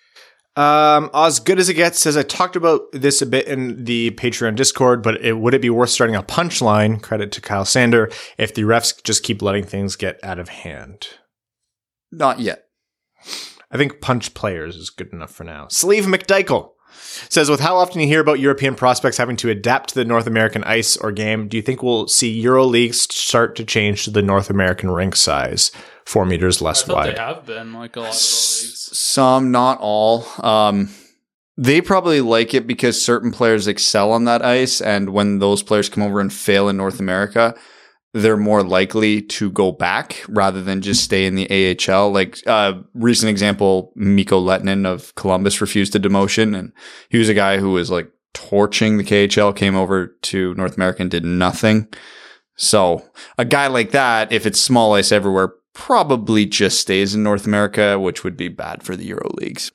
Um, as good as it gets says I talked about this a bit in the Patreon Discord, but it, would it be worth starting a punchline? Credit to Kyle Sander if the refs just keep letting things get out of hand. Not yet. I think punch players is good enough for now. Sleeve McDykel says, with how often you hear about European prospects having to adapt to the North American ice or game, do you think we'll see Euro leagues start to change to the North American rink size, four meters I less thought wide? they have been like a lot of those leagues. Some, not all. Um, they probably like it because certain players excel on that ice, and when those players come over and fail in North America, they're more likely to go back rather than just stay in the AHL. Like uh, recent example, Mikko Lehtonen of Columbus refused a demotion, and he was a guy who was like torching the KHL, came over to North America and did nothing. So a guy like that, if it's small ice everywhere, probably just stays in North America, which would be bad for the Euro leagues.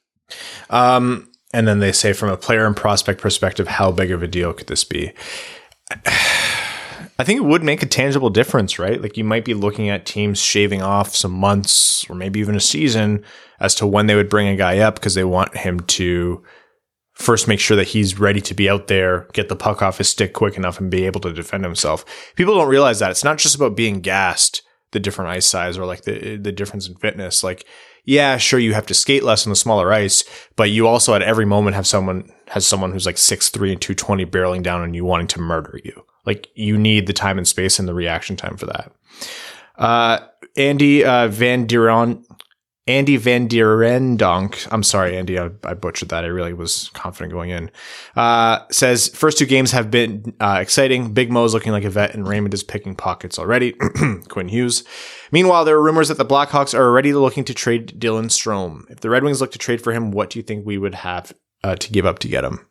Um, and then they say, from a player and prospect perspective, how big of a deal could this be? I think it would make a tangible difference, right? Like you might be looking at teams shaving off some months or maybe even a season as to when they would bring a guy up because they want him to first make sure that he's ready to be out there, get the puck off his stick quick enough and be able to defend himself. People don't realize that it's not just about being gassed, the different ice size or like the the difference in fitness. Like, yeah, sure you have to skate less on the smaller ice, but you also at every moment have someone has someone who's like six three and 220 barreling down on you wanting to murder you. Like you need the time and space and the reaction time for that. Uh, Andy uh, Van Diron, Andy Van Dierendonk. I'm sorry, Andy, I, I butchered that. I really was confident going in. Uh, says first two games have been uh, exciting. Big Mo's looking like a vet, and Raymond is picking pockets already. Quinn Hughes. Meanwhile, there are rumors that the Blackhawks are already looking to trade Dylan Strome. If the Red Wings look to trade for him, what do you think we would have uh, to give up to get him?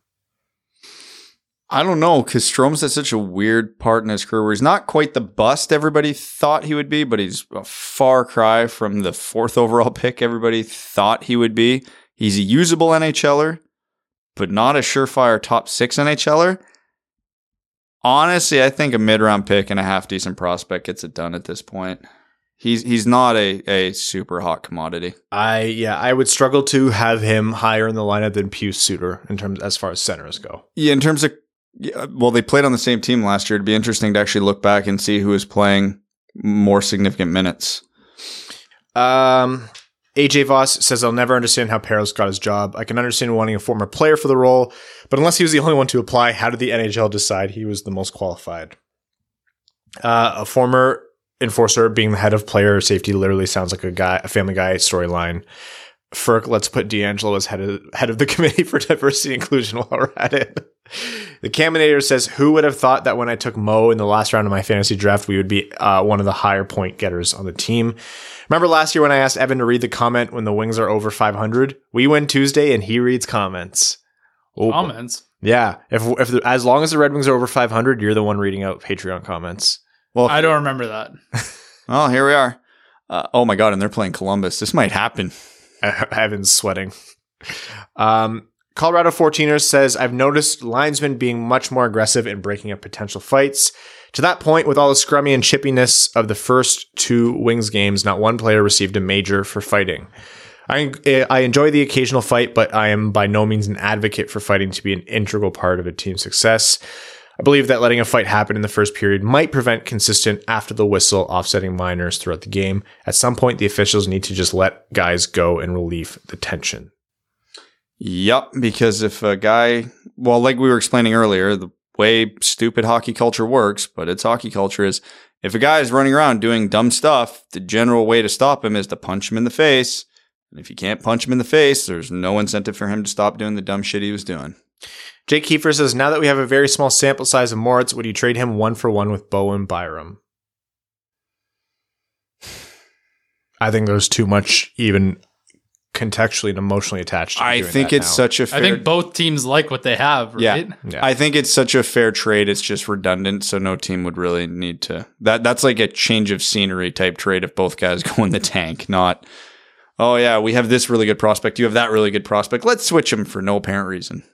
I don't know because Strome's at such a weird part in his career where he's not quite the bust everybody thought he would be, but he's a far cry from the fourth overall pick everybody thought he would be. He's a usable NHLer, but not a surefire top six NHLer. Honestly, I think a mid round pick and a half decent prospect gets it done at this point. He's he's not a, a super hot commodity. I yeah, I would struggle to have him higher in the lineup than Pius Suter in terms as far as centers go. Yeah, in terms of yeah, well, they played on the same team last year. It'd be interesting to actually look back and see who is playing more significant minutes. Um, AJ Voss says, I'll never understand how Parros got his job. I can understand wanting a former player for the role, but unless he was the only one to apply, how did the NHL decide he was the most qualified? Uh, a former enforcer being the head of player safety literally sounds like a guy, a family guy storyline. Ferk, let's put DeAngelo as head of, head of the committee for diversity and inclusion while we're at it. The Caminator says, Who would have thought that when I took Mo in the last round of my fantasy draft, we would be uh, one of the higher point getters on the team? Remember last year when I asked Evan to read the comment when the wings are over 500? We win Tuesday and he reads comments. Oh, Comments. Yeah. If, if the, as long as the Red Wings are over 500, you're the one reading out Patreon comments. Well, I don't remember that. oh, here we are. Uh, oh my god, and they're playing Columbus. This might happen. Evan's sweating. Um, Colorado 14ers says, I've noticed linesmen being much more aggressive in breaking up potential fights. To that point, with all the scrummy and chippiness of the first two Wings games, not one player received a major for fighting. I, I enjoy the occasional fight, but I am by no means an advocate for fighting to be an integral part of a team's success. I believe that letting a fight happen in the first period might prevent consistent after the whistle offsetting minors throughout the game. At some point, the officials need to just let guys go and relieve the tension. Yep, because if a guy, well, like we were explaining earlier, the way stupid hockey culture works, but it's hockey culture is if a guy is running around doing dumb stuff, the general way to stop him is to punch him in the face. And if you can't punch him in the face, there's no incentive for him to stop doing the dumb shit he was doing. Jake Kiefer says, now that we have a very small sample size of Moritz, would you trade him one for one with Bowen Byram? I think there's too much even contextually and emotionally attached. To I doing think that it's now. such a fair. I think both teams like what they have, Yeah. right? Yeah. I think it's such a fair trade. It's just redundant, so no team would really need to. That that's like a change of scenery type trade if both guys go in the tank. Not, oh yeah, we have this really good prospect. You have that really good prospect. Let's switch them for no apparent reason.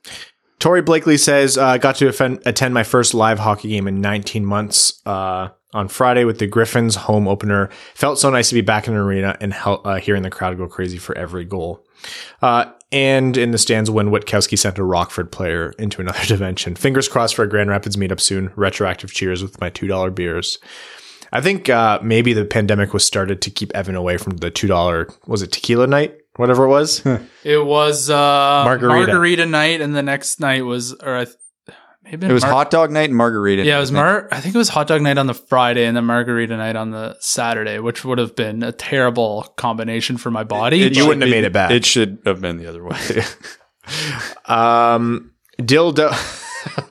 Tori Blakely says, I uh, got to offend, attend my first live hockey game in 19 months uh, on Friday with the Griffins home opener. Felt so nice to be back in the arena and hel- uh, hearing the crowd go crazy for every goal. Uh, and in the stands when Witkowski sent a Rockford player into another dimension. Fingers crossed for a Grand Rapids meetup soon. Retroactive cheers with my $2 beers. I think uh, maybe the pandemic was started to keep Evan away from the $2, was it tequila night? Whatever it was. It was uh, Margarita. margarita. night, and the next night was, or I th- maybe It was Mar- hot dog night and margarita. Yeah, night, it was I think. Mar. I think it was hot dog night on the Friday and then margarita night on the Saturday, which would have been a terrible combination for my body. It You wouldn't have made it back. It should have been the other way. Um, Dildo.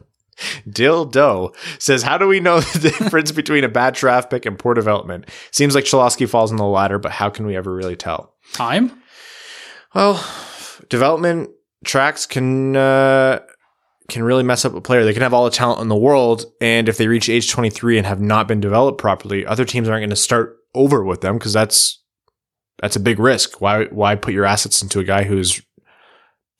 Dildo says, How do we know the difference between a bad draft pick and poor development? Seems like Cholowski falls in the latter, but how can we ever really tell? Time. Well, development tracks can uh, can really mess up a player. They can have all the talent in the world, and if they reach age 23 and have not been developed properly, other teams aren't going to start over with them because that's that's a big risk. Why why put your assets into a guy who's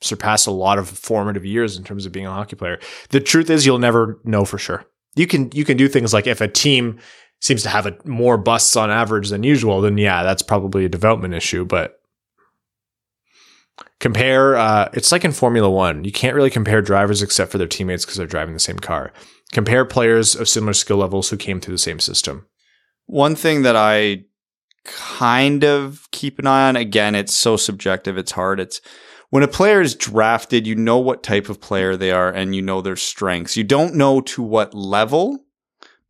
surpassed a lot of formative years in terms of being a hockey player? The truth is, you'll never know for sure. You can you can do things like if a team seems to have a, more busts on average than usual, then yeah, that's probably a development issue, but compare uh, it's like in formula one you can't really compare drivers except for their teammates because they're driving the same car compare players of similar skill levels who came through the same system One thing that I kind of keep an eye on, again, it's so subjective, it's hard. It's when a player is drafted, you know what type of player they are and you know their strengths. You don't know to what level,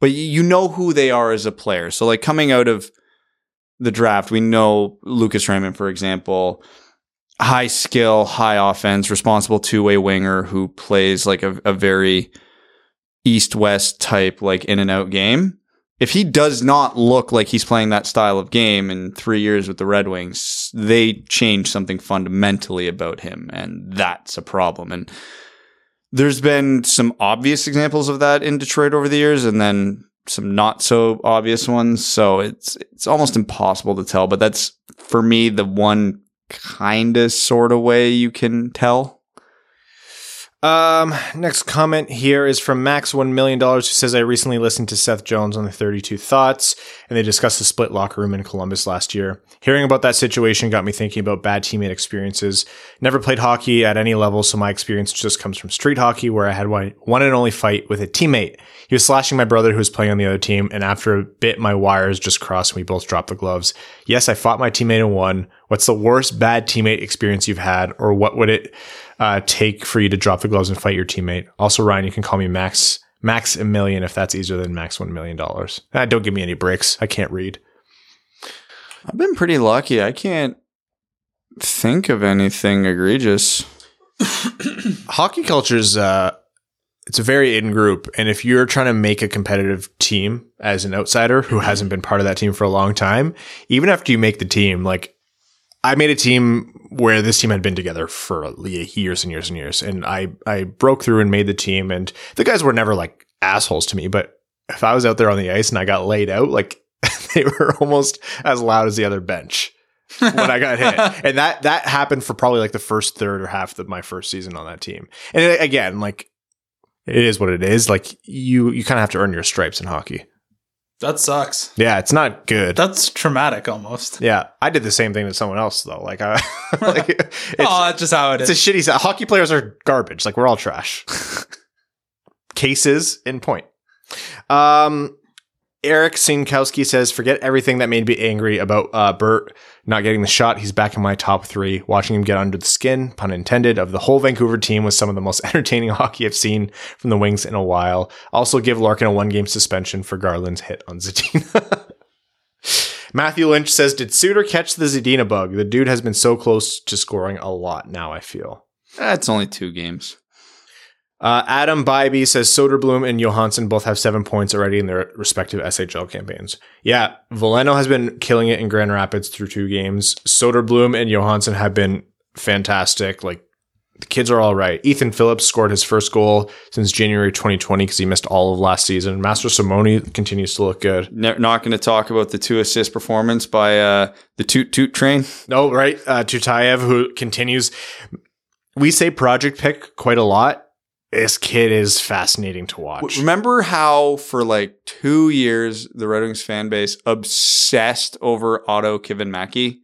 but you- you know who they are as a player. So, like coming out of the draft, we know Lucas Raymond, for example, high skill, high offense, responsible two way winger who plays like a, a very east west type, like in and out game if he does not look like he's playing that style of game in three years with the Red Wings, they change something fundamentally about him, and that's a problem. And there's been some obvious examples of that in Detroit over the years, and then some not so obvious ones. So it's it's almost impossible to tell. But that's for me the one kind of sort of way you can tell. Um next comment here is from max $1 million who says i recently listened to seth jones on the 32 thoughts and they discussed the split locker room in columbus last year. Hearing about that situation got me thinking about bad teammate experiences. Never played hockey at any level so my experience just comes from street hockey where i had one, one and only fight with a teammate. He was slashing my brother who was playing on the other team and after a bit my wires just crossed and we both dropped the gloves. Yes i fought my teammate and won. What's the worst bad teammate experience you've had or what would it uh, take for you to drop the gloves and fight your teammate also ryan you can call me max max a million if that's easier than max one million dollars ah, don't give me any breaks i can't read I've been pretty lucky. I can't think of anything egregious. hockey culture is uh, it's a very in group. And if you're trying to make a competitive team as an outsider who hasn't been part of that team for a long time, even after you make the team, like I made a team where this team had been together for years and years and years. And I, I broke through and made the team and the guys were never like assholes to me, but if I was out there on the ice and I got laid out, like they were almost as loud as the other bench when I got hit. And that, that happened for probably like the first third or half of my first season on that team. And again, like it is what it is. Like you, you kind of have to earn your stripes in hockey. That sucks. Yeah, it's not good. That's traumatic almost. yeah, I did the same thing to someone else though. Like, I, like it's, oh, that's just how it it's a shitty. Hockey players are garbage. Like we're all trash. Cases in point. Um, Eric Sinkowski says, "Forget everything that made me angry about uh, not getting the shot. He's back in my top three. Watching him get under the skin, pun intended, of the whole Vancouver team was some of the most entertaining hockey I've seen from the Wings in a while. Also, give Larkin a one-game suspension for Garland's hit on Zadina." Matthew Lynch says, "Did Suter catch the Zadina bug? The dude has been so close to scoring a lot now. I feel." That's only two games. Uh, Adam Bybee says Soderblom and Johansson both have seven points already in their respective SHL campaigns. Yeah, Veleno has been killing it in Grand Rapids through two games. Soderblom and Johansson have been fantastic. Like the kids are all right. Ethan Phillips scored his first goal since January 2020 because he missed all of last season. Master Simone continues to look good. Ne- not going to talk about the two assist performance by uh, the Toot Toot train. No, right. Uh, Tyutyayev, who continues. We say project pick quite a lot. This kid is fascinating to watch. Remember how for like two years the Red Wings fan base obsessed over Otto Kivenmäki,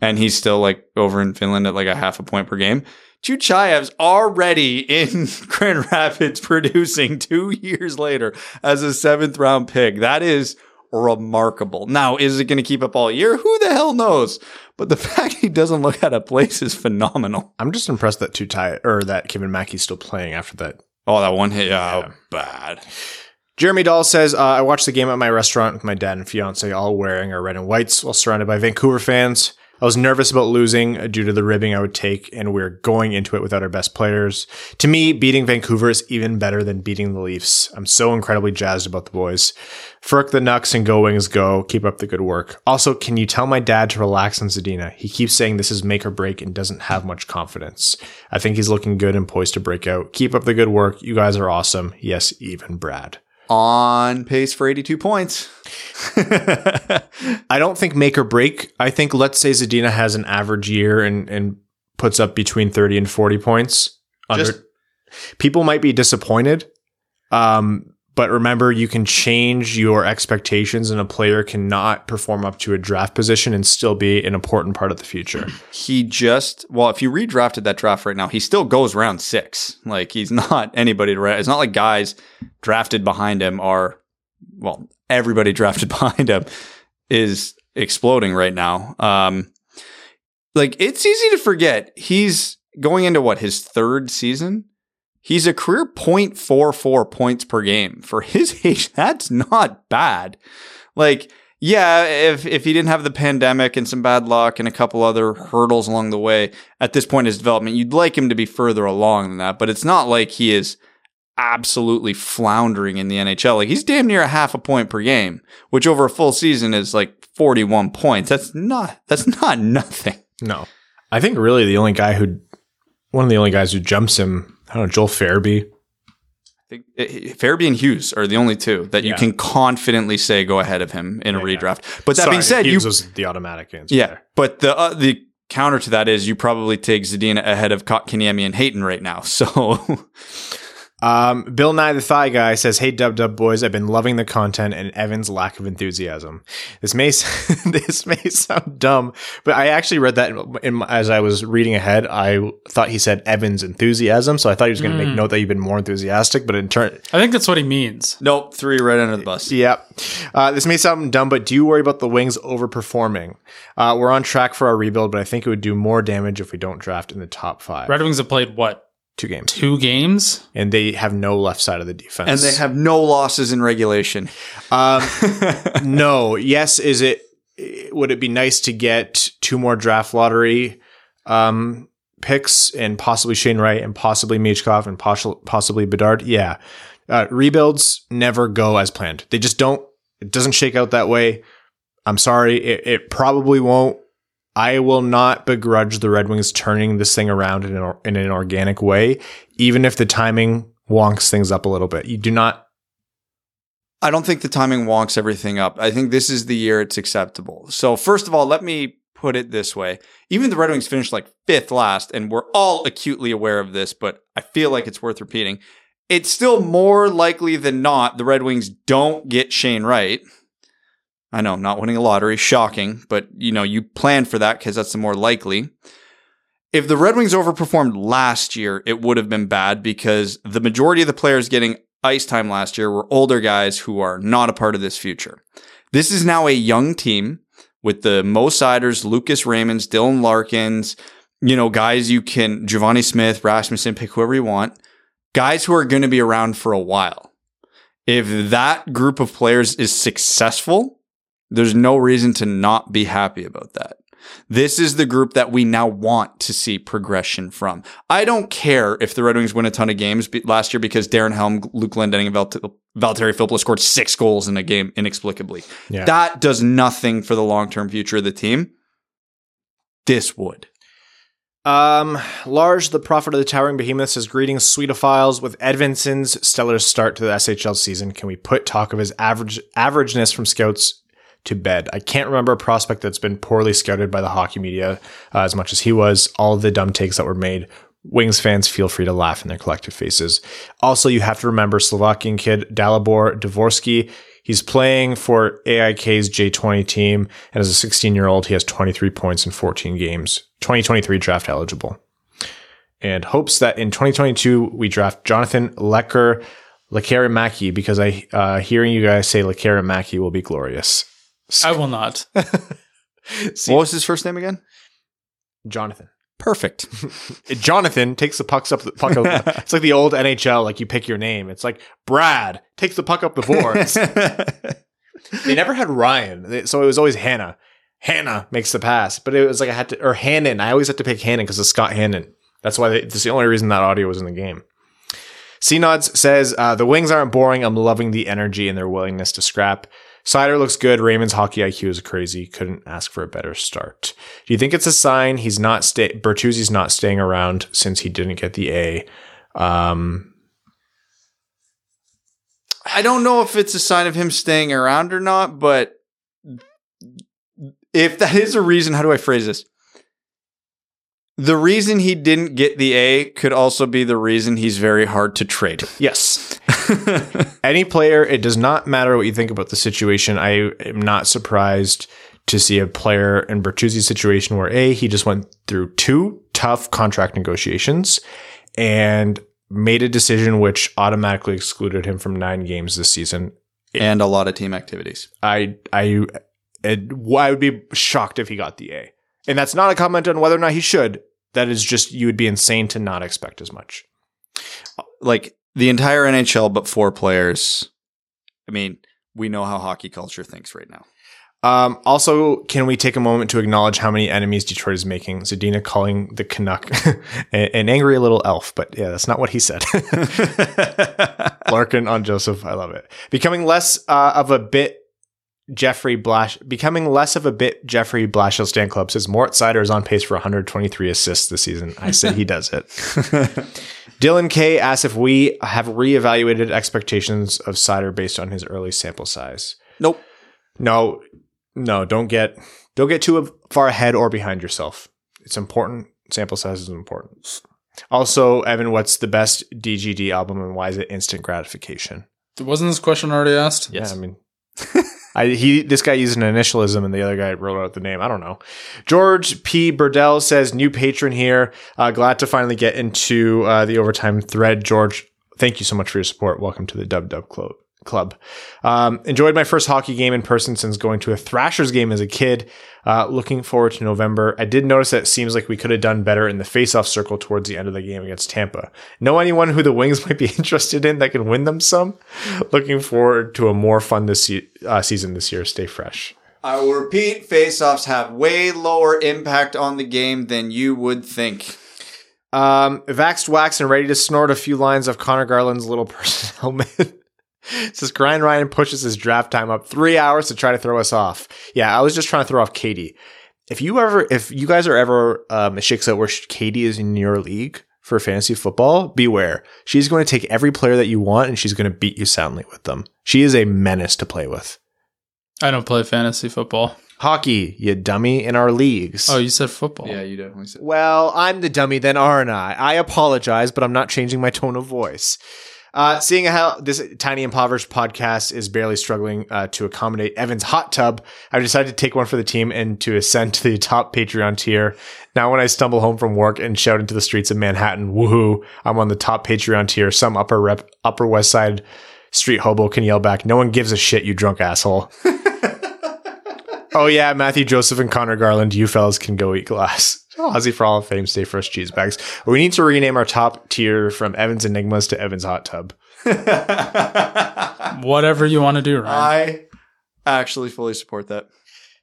and he's still like over in Finland at like a half a point per game. Tyutyayev's already in Grand Rapids producing two years later as a seventh round pick. That is remarkable. Now, is it going to keep up all year? Who the hell knows? But the fact he doesn't look out of place is phenomenal. I'm just impressed that Tutai or that Kivenmäki's still playing after that. Oh, that one hit, yeah, Yeah. bad. Jeremy Dahl says, uh, I watched the game at my restaurant with my dad and fiance all wearing our red and whites while surrounded by Vancouver fans. I was nervous about losing due to the ribbing I would take, and we're going into it without our best players. To me, beating Vancouver is even better than beating the Leafs. I'm so incredibly jazzed about the boys. Ferk the Nucks and Go Wings Go. Keep up the good work. Also, can you tell my dad to relax on Zadina? He keeps saying this is make or break and doesn't have much confidence. I think he's looking good and poised to break out. Keep up the good work. You guys are awesome. Yes, even Brad. On pace for 82 points. I don't think make or break. I think let's say Zadina has an average year and, and puts up between 30 and 40 points. Under, Just- people might be disappointed. Um, but remember, you can change your expectations, and a player cannot perform up to a draft position and still be an important part of the future. he just well, if you redrafted that draft right now, he still goes round six. Like he's not anybody to. It's not like guys drafted behind him are well, everybody drafted behind him is exploding right now. Um, like it's easy to forget he's going into what his third season. He's a career 0.44 points per game for his age. That's not bad. Like, yeah, if if he didn't have the pandemic and some bad luck and a couple other hurdles along the way at this point in his development, you'd like him to be further along than that. But it's not like he is absolutely floundering in the NHL. Like he's damn near a half a point per game, which over a full season is like 41 points. That's not that's not nothing. No, I think really the only guy who, one of the only guys who jumps him, I don't know, Joel Farabee. I think eh, Farabee and Hughes are the only two that you can confidently say go ahead of him in a Yeah, yeah. redraft. But that Sorry, being said, you Hughes was the automatic answer. Yeah, there. but the uh, the counter to that is you probably take Zadina ahead of Kotkaniemi and Hayton right now. So Um, Bill Nye the Thigh Guy says, "Hey Dub Dub boys, I've been loving the content and Evan's lack of enthusiasm. This may this may sound dumb, but I actually read that in, in as I was reading ahead. I thought he said Evan's enthusiasm, so I thought he was going to make Mm. note that you've been more enthusiastic. But in turn, I think that's what he means. nope, three right under the bus. yeah, uh, this may sound dumb, but do you worry about the Wings overperforming? Uh, we're on track for our rebuild, but I think it would do more damage if we don't draft in the top five. Red Wings have played what Two games, two games? and they have no left side of the defense, And they have no losses in regulation. Um, no. Yes. Is it? Would it be nice to get two more draft lottery um, picks and possibly Shane Wright and possibly Michkov and possibly Bedard. Yeah. Uh, rebuilds never go as planned. They just don't, it doesn't shake out that way. I'm sorry. It, it probably won't. I will not begrudge the Red Wings turning this thing around in an, in an organic way, even if the timing wonks things up a little bit. You do not. I don't think the timing wonks everything up. I think this is the year it's acceptable. So, first of all, let me put it this way. Even the Red Wings finished like fifth last, and we're all acutely aware of this, but I feel like it's worth repeating. It's still more likely than not the Red Wings don't get Shane Wright. I know, not winning a lottery, shocking, but you know, you plan for that because that's the more likely. If the Red Wings overperformed last year, it would have been bad because the majority of the players getting ice time last year were older guys who are not a part of this future. This is now a young team with the Mo Seiders, Lucas Raymonds, Dylan Larkins, you know, guys you can, Givani Smith, Rasmussen, pick whoever you want, guys who are going to be around for a while. If that group of players is successful, there's no reason to not be happy about that. This is the group that we now want to see progression from. I don't care if the Red Wings win a ton of games last year because Darren Helm, Luke Glendening, and Valtteri Filppula scored six goals in a game inexplicably. Yeah. That does nothing for the long term future of the team. This would. Um, Large, the prophet of the towering behemoth, says greetings, Sweetophiles. With Edvinsson's stellar start to the SHL season, can we put talk of his average averageness from scouts to bed. I can't remember a prospect that's been poorly scouted by the hockey media uh, as much as he was. All the dumb takes that were made. Wings fans feel free to laugh in their collective faces. Also, you have to remember Slovakian kid Dalibor Dvorsky. He's playing for AIK's J20 team, and as a 16 year old, he has 23 points in 14 games, 2023 draft eligible. And hopes that in 2022 we draft Jonathan Lecker Lekkerimaki because I uh, hearing you guys say Lekkerimaki will be glorious. I will not. See, what was his first name again? Jonathan. Perfect. Jonathan takes the pucks up the puck up. it's like the old NHL, like you pick your name. It's like Brad takes the puck up the boards. they never had Ryan, so it was always Hannah. Hannah makes the pass, but it was like I had to or Hannon. I always had to pick Hannon because of Scott Hannon. That's why they, that's the only reason that audio was in the game. C Nods says uh, the wings aren't boring. I'm loving the energy and their willingness to scrap. Seider looks good. Raymond's hockey IQ is crazy. Couldn't ask for a better start. Do you think it's a sign he's not stay Bertuzzi's not staying around since he didn't get the A? Um, I don't know if it's a sign of him staying around or not, but if that is a reason, how do I phrase this? The reason he didn't get the A could also be the reason he's very hard to trade. Yes. Any player, it does not matter what you think about the situation. I am not surprised to see a player in Bertuzzi's situation where A, he just went through two tough contract negotiations and made a decision which automatically excluded him from nine games this season. And a lot of team activities. I, I, it, I would be shocked if he got the A. And that's not a comment on whether or not he should that is just you would be insane to not expect as much. Like the entire NHL, but four players. I mean, we know how hockey culture thinks right now. Um, also, can we take a moment to acknowledge how many enemies Detroit is making? Zadina calling the Canuck an angry little elf, but yeah, that's not what he said. Larkin on Joseph, I love it. Becoming less uh, of a bit Jeffrey Blash becoming less of a bit Jeffrey Blashill Stan Club says Mort Seider is on pace for 123 assists this season. I say he does it. Dylan K asks if we have reevaluated expectations of Seider based on his early sample size. Nope. No, no, don't get don't get too far ahead or behind yourself. It's important. Sample size is important. Also, Evan, what's the best DGD album and why is it instant gratification? Wasn't this question already asked? Yes. Yeah, I mean I, he this guy used an initialism and the other guy wrote out the name. I don't know. George P. Burdell says new patron here. Uh, glad to finally get into uh, the overtime thread. George, thank you so much for your support. Welcome to the Dub Dub Club club. Um, enjoyed my first hockey game in person since going to a Thrashers game as a kid. Uh, looking forward to November. I did notice that it seems like we could have done better in the face-off circle towards the end of the game against Tampa. Know anyone who the Wings might be interested in that can win them some? looking forward to a more fun this uh, season this year. Stay fresh. I will repeat: face-offs have way lower impact on the game than you would think. Um, vaxxed wax and ready to snort a few lines of Conor Garland's little person helmet. Says Grind Ryan pushes his draft time up three hours to try to throw us off. Yeah, I was just trying to throw off Katie. If you ever, if you guys are ever um, it shakes out where Katie is in your league for fantasy football, beware. She's going to take every player that you want and she's going to beat you soundly with them. She is a menace to play with. I don't play fantasy football. Hockey, you dummy, in our leagues. Oh, you said football. Yeah, you definitely said. Well, I'm the dummy then, aren't I? I apologize, but I'm not changing my tone of voice. Uh, seeing how this tiny impoverished podcast is barely struggling uh, to accommodate Evan's hot tub, I've decided to take one for the team and to ascend to the top Patreon tier. Now, when I stumble home from work and shout into the streets of Manhattan, woohoo, I'm on the top Patreon tier. Some upper rep, upper West Side street hobo can yell back, "No one gives a shit, you drunk asshole." oh yeah, Mathieu Joseph and Conor Garland, you fellas can go eat glass. Oh. Aussie for all of fame, stay fresh cheese bags. We need to rename our top tier from Evans Enigmas to Evans Hot Tub. Whatever you want to do, Ryan. I actually fully support that.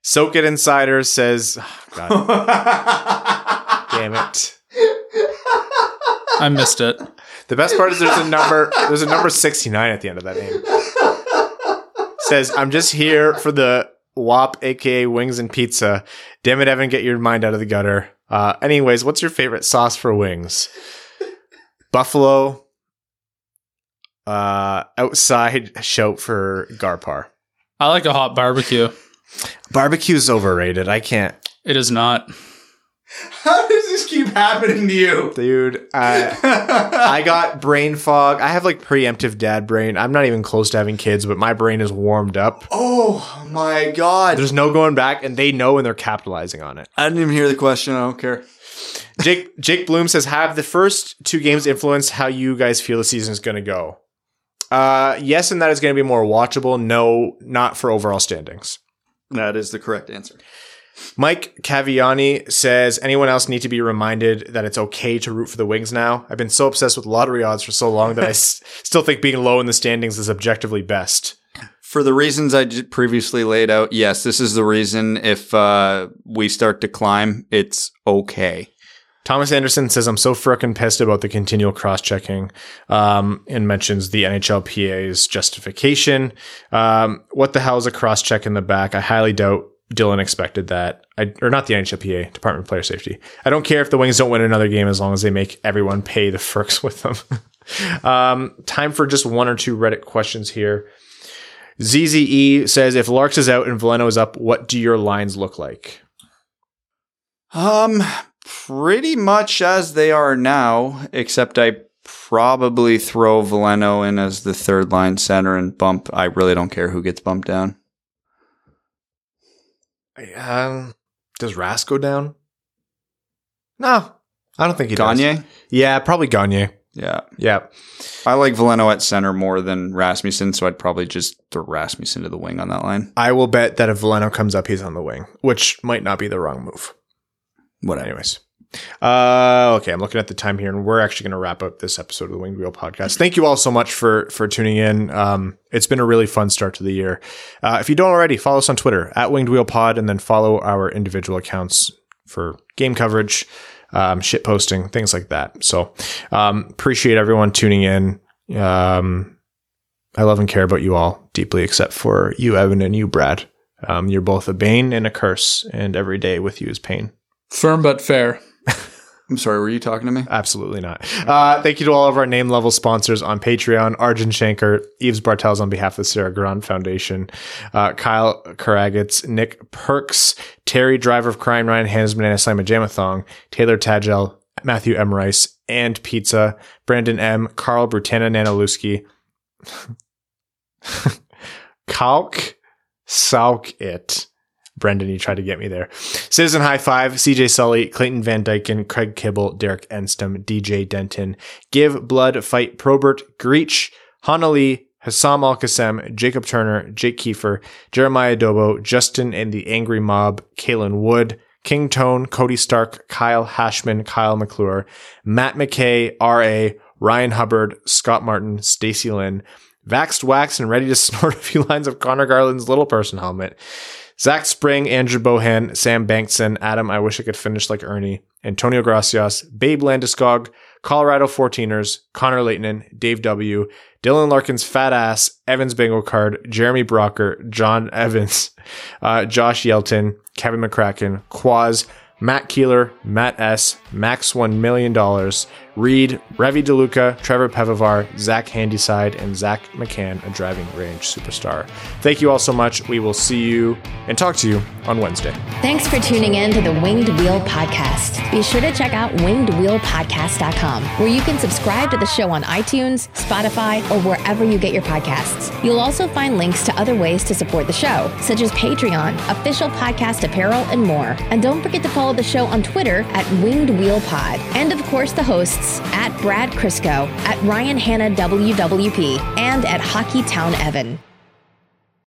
Soak It Insider says, oh, God damn it. I missed it. The best part is there's a number there's a number 69 at the end of that name. Says, I'm just here for the WAP, aka wings and pizza. Damn it, Evan, get your mind out of the gutter. Uh, anyways, what's your favorite sauce for wings? Buffalo. Uh, outside shout for Garpar. I like a hot barbecue. Barbecue is overrated. I can't, It is not. How does this keep happening to you? dude. I I got brain fog. I have like preemptive dad brain. I'm not even close to having kids, but my brain is warmed up. oh my god! There's no going back, and they know and they're capitalizing on it. I didn't even hear the question. I don't care. Jake Jake Bloom says, "Have the first two games influenced how you guys feel the season is going to go?" Uh, yes, and that is going to be more watchable. No, not for overall standings. That is the correct answer. Mike Caviani says, "Anyone else need to be reminded that it's okay to root for the Wings now? I've been so obsessed with lottery odds for so long that I s- still think being low in the standings is objectively best." For the reasons I previously laid out, yes, this is the reason. If uh, we start to climb, it's okay. Thomas Anderson says, I'm so frickin' pissed about the continual cross checking, um, and mentions the NHLPA's justification. Um, what the hell is a cross check in the back? I highly doubt Dylan expected that. I, or not the NHLPA, Department of Player Safety. I don't care if the Wings don't win another game as long as they make everyone pay the firks with them. um, time for just one or two Reddit questions here. ZZE says, if Larks is out and Veleno is up, what do your lines look like? Um, pretty much as they are now, except I probably throw Veleno in as the third line center and bump. I really don't care who gets bumped down. Um, does Rask go down? No, I don't think he does. Gagner? Yeah, probably Gagner. Yeah. Yeah. I like Veleno at center more than Rasmussen, so I'd probably just throw Rasmussen to the wing on that line. I will bet that if Veleno comes up, he's on the wing, which might not be the wrong move. Whatever. Anyways. Uh, okay, I'm looking at the time here, and we're actually going to wrap up this episode of the Winged Wheel podcast. Thank you all so much for for tuning in. Um, it's been a really fun start to the year. Uh, if you don't already, follow us on Twitter at Winged Wheel Pod, and then follow our individual accounts for game coverage, um, shit posting, things like that. So, um, appreciate everyone tuning in. Um, I love and care about you all deeply, except for you, Evan, and you, Brad. Um, you're both a bane and a curse, and every day with you is pain. Firm but fair. I'm sorry, were you talking to me? Absolutely not. Uh, thank you to all of our name level sponsors on Patreon Arjun Shanker, Eves Bartels on behalf of the Sarah Grand Foundation, uh, Kyle Karagitz, Nick Perks, Terry Driver of Crime, Ryan Hansman, and Simon Jamathong, Taylor Tagel, Matthew M. Rice, and Pizza, Brandon M., Carl Brutana Nanaluski, Kalk Sauk It. Brendan, you tried to get me there. Citizen High Five, CJ Sully, Clayton Van Dyken, Craig Kibble, Derek Enstom, DJ Denton, Give Blood, Fight Probert, Greach, Hanali, Hassam Al Qassem, Jacob Turner, Jake Kiefer, Jeremiah Dobo, Justin and the Angry Mob, Kalen Wood, King Tone, Cody Stark, Kyle Hashman, Kyle McClure, Matt McKay, R.A., Ryan Hubbard, Scott Martin, Stacy Lynn, Vaxed Wax and ready to snort a few lines of Conor Garland's little person helmet. Zach Spring, Andrew Bohan, Sam Bankson, Adam, I wish I could finish like Erne, Antonio Gracias, Babe Landeskog, Colorado 14ers, Connor Leighton, Dave W., Dylan Larkin's fat ass, Evans Bingo Card, Jeremy Brocker, John Evans, uh, Josh Yelton, Kevin McCracken, Quaz, Matt Keeler, Matt S., Max $1 million, Reed, Revi DeLuca, Trevor Pevivar, Zach Handyside, and Zach McCann, a driving range superstar. Thank you all so much. We will see you and talk to you on Wednesday. Thanks for tuning in to the Winged Wheel Podcast. Be sure to check out wingedwheelpodcast.com, where you can subscribe to the show on iTunes, Spotify, or wherever you get your podcasts. You'll also find links to other ways to support the show, such as Patreon, official podcast apparel, and more. And don't forget to follow the show on Twitter at Winged Wheel Pod. And of course, the hosts at Brad Crisco, at Ryan Hanna WWP, and at Hockey Town Evan.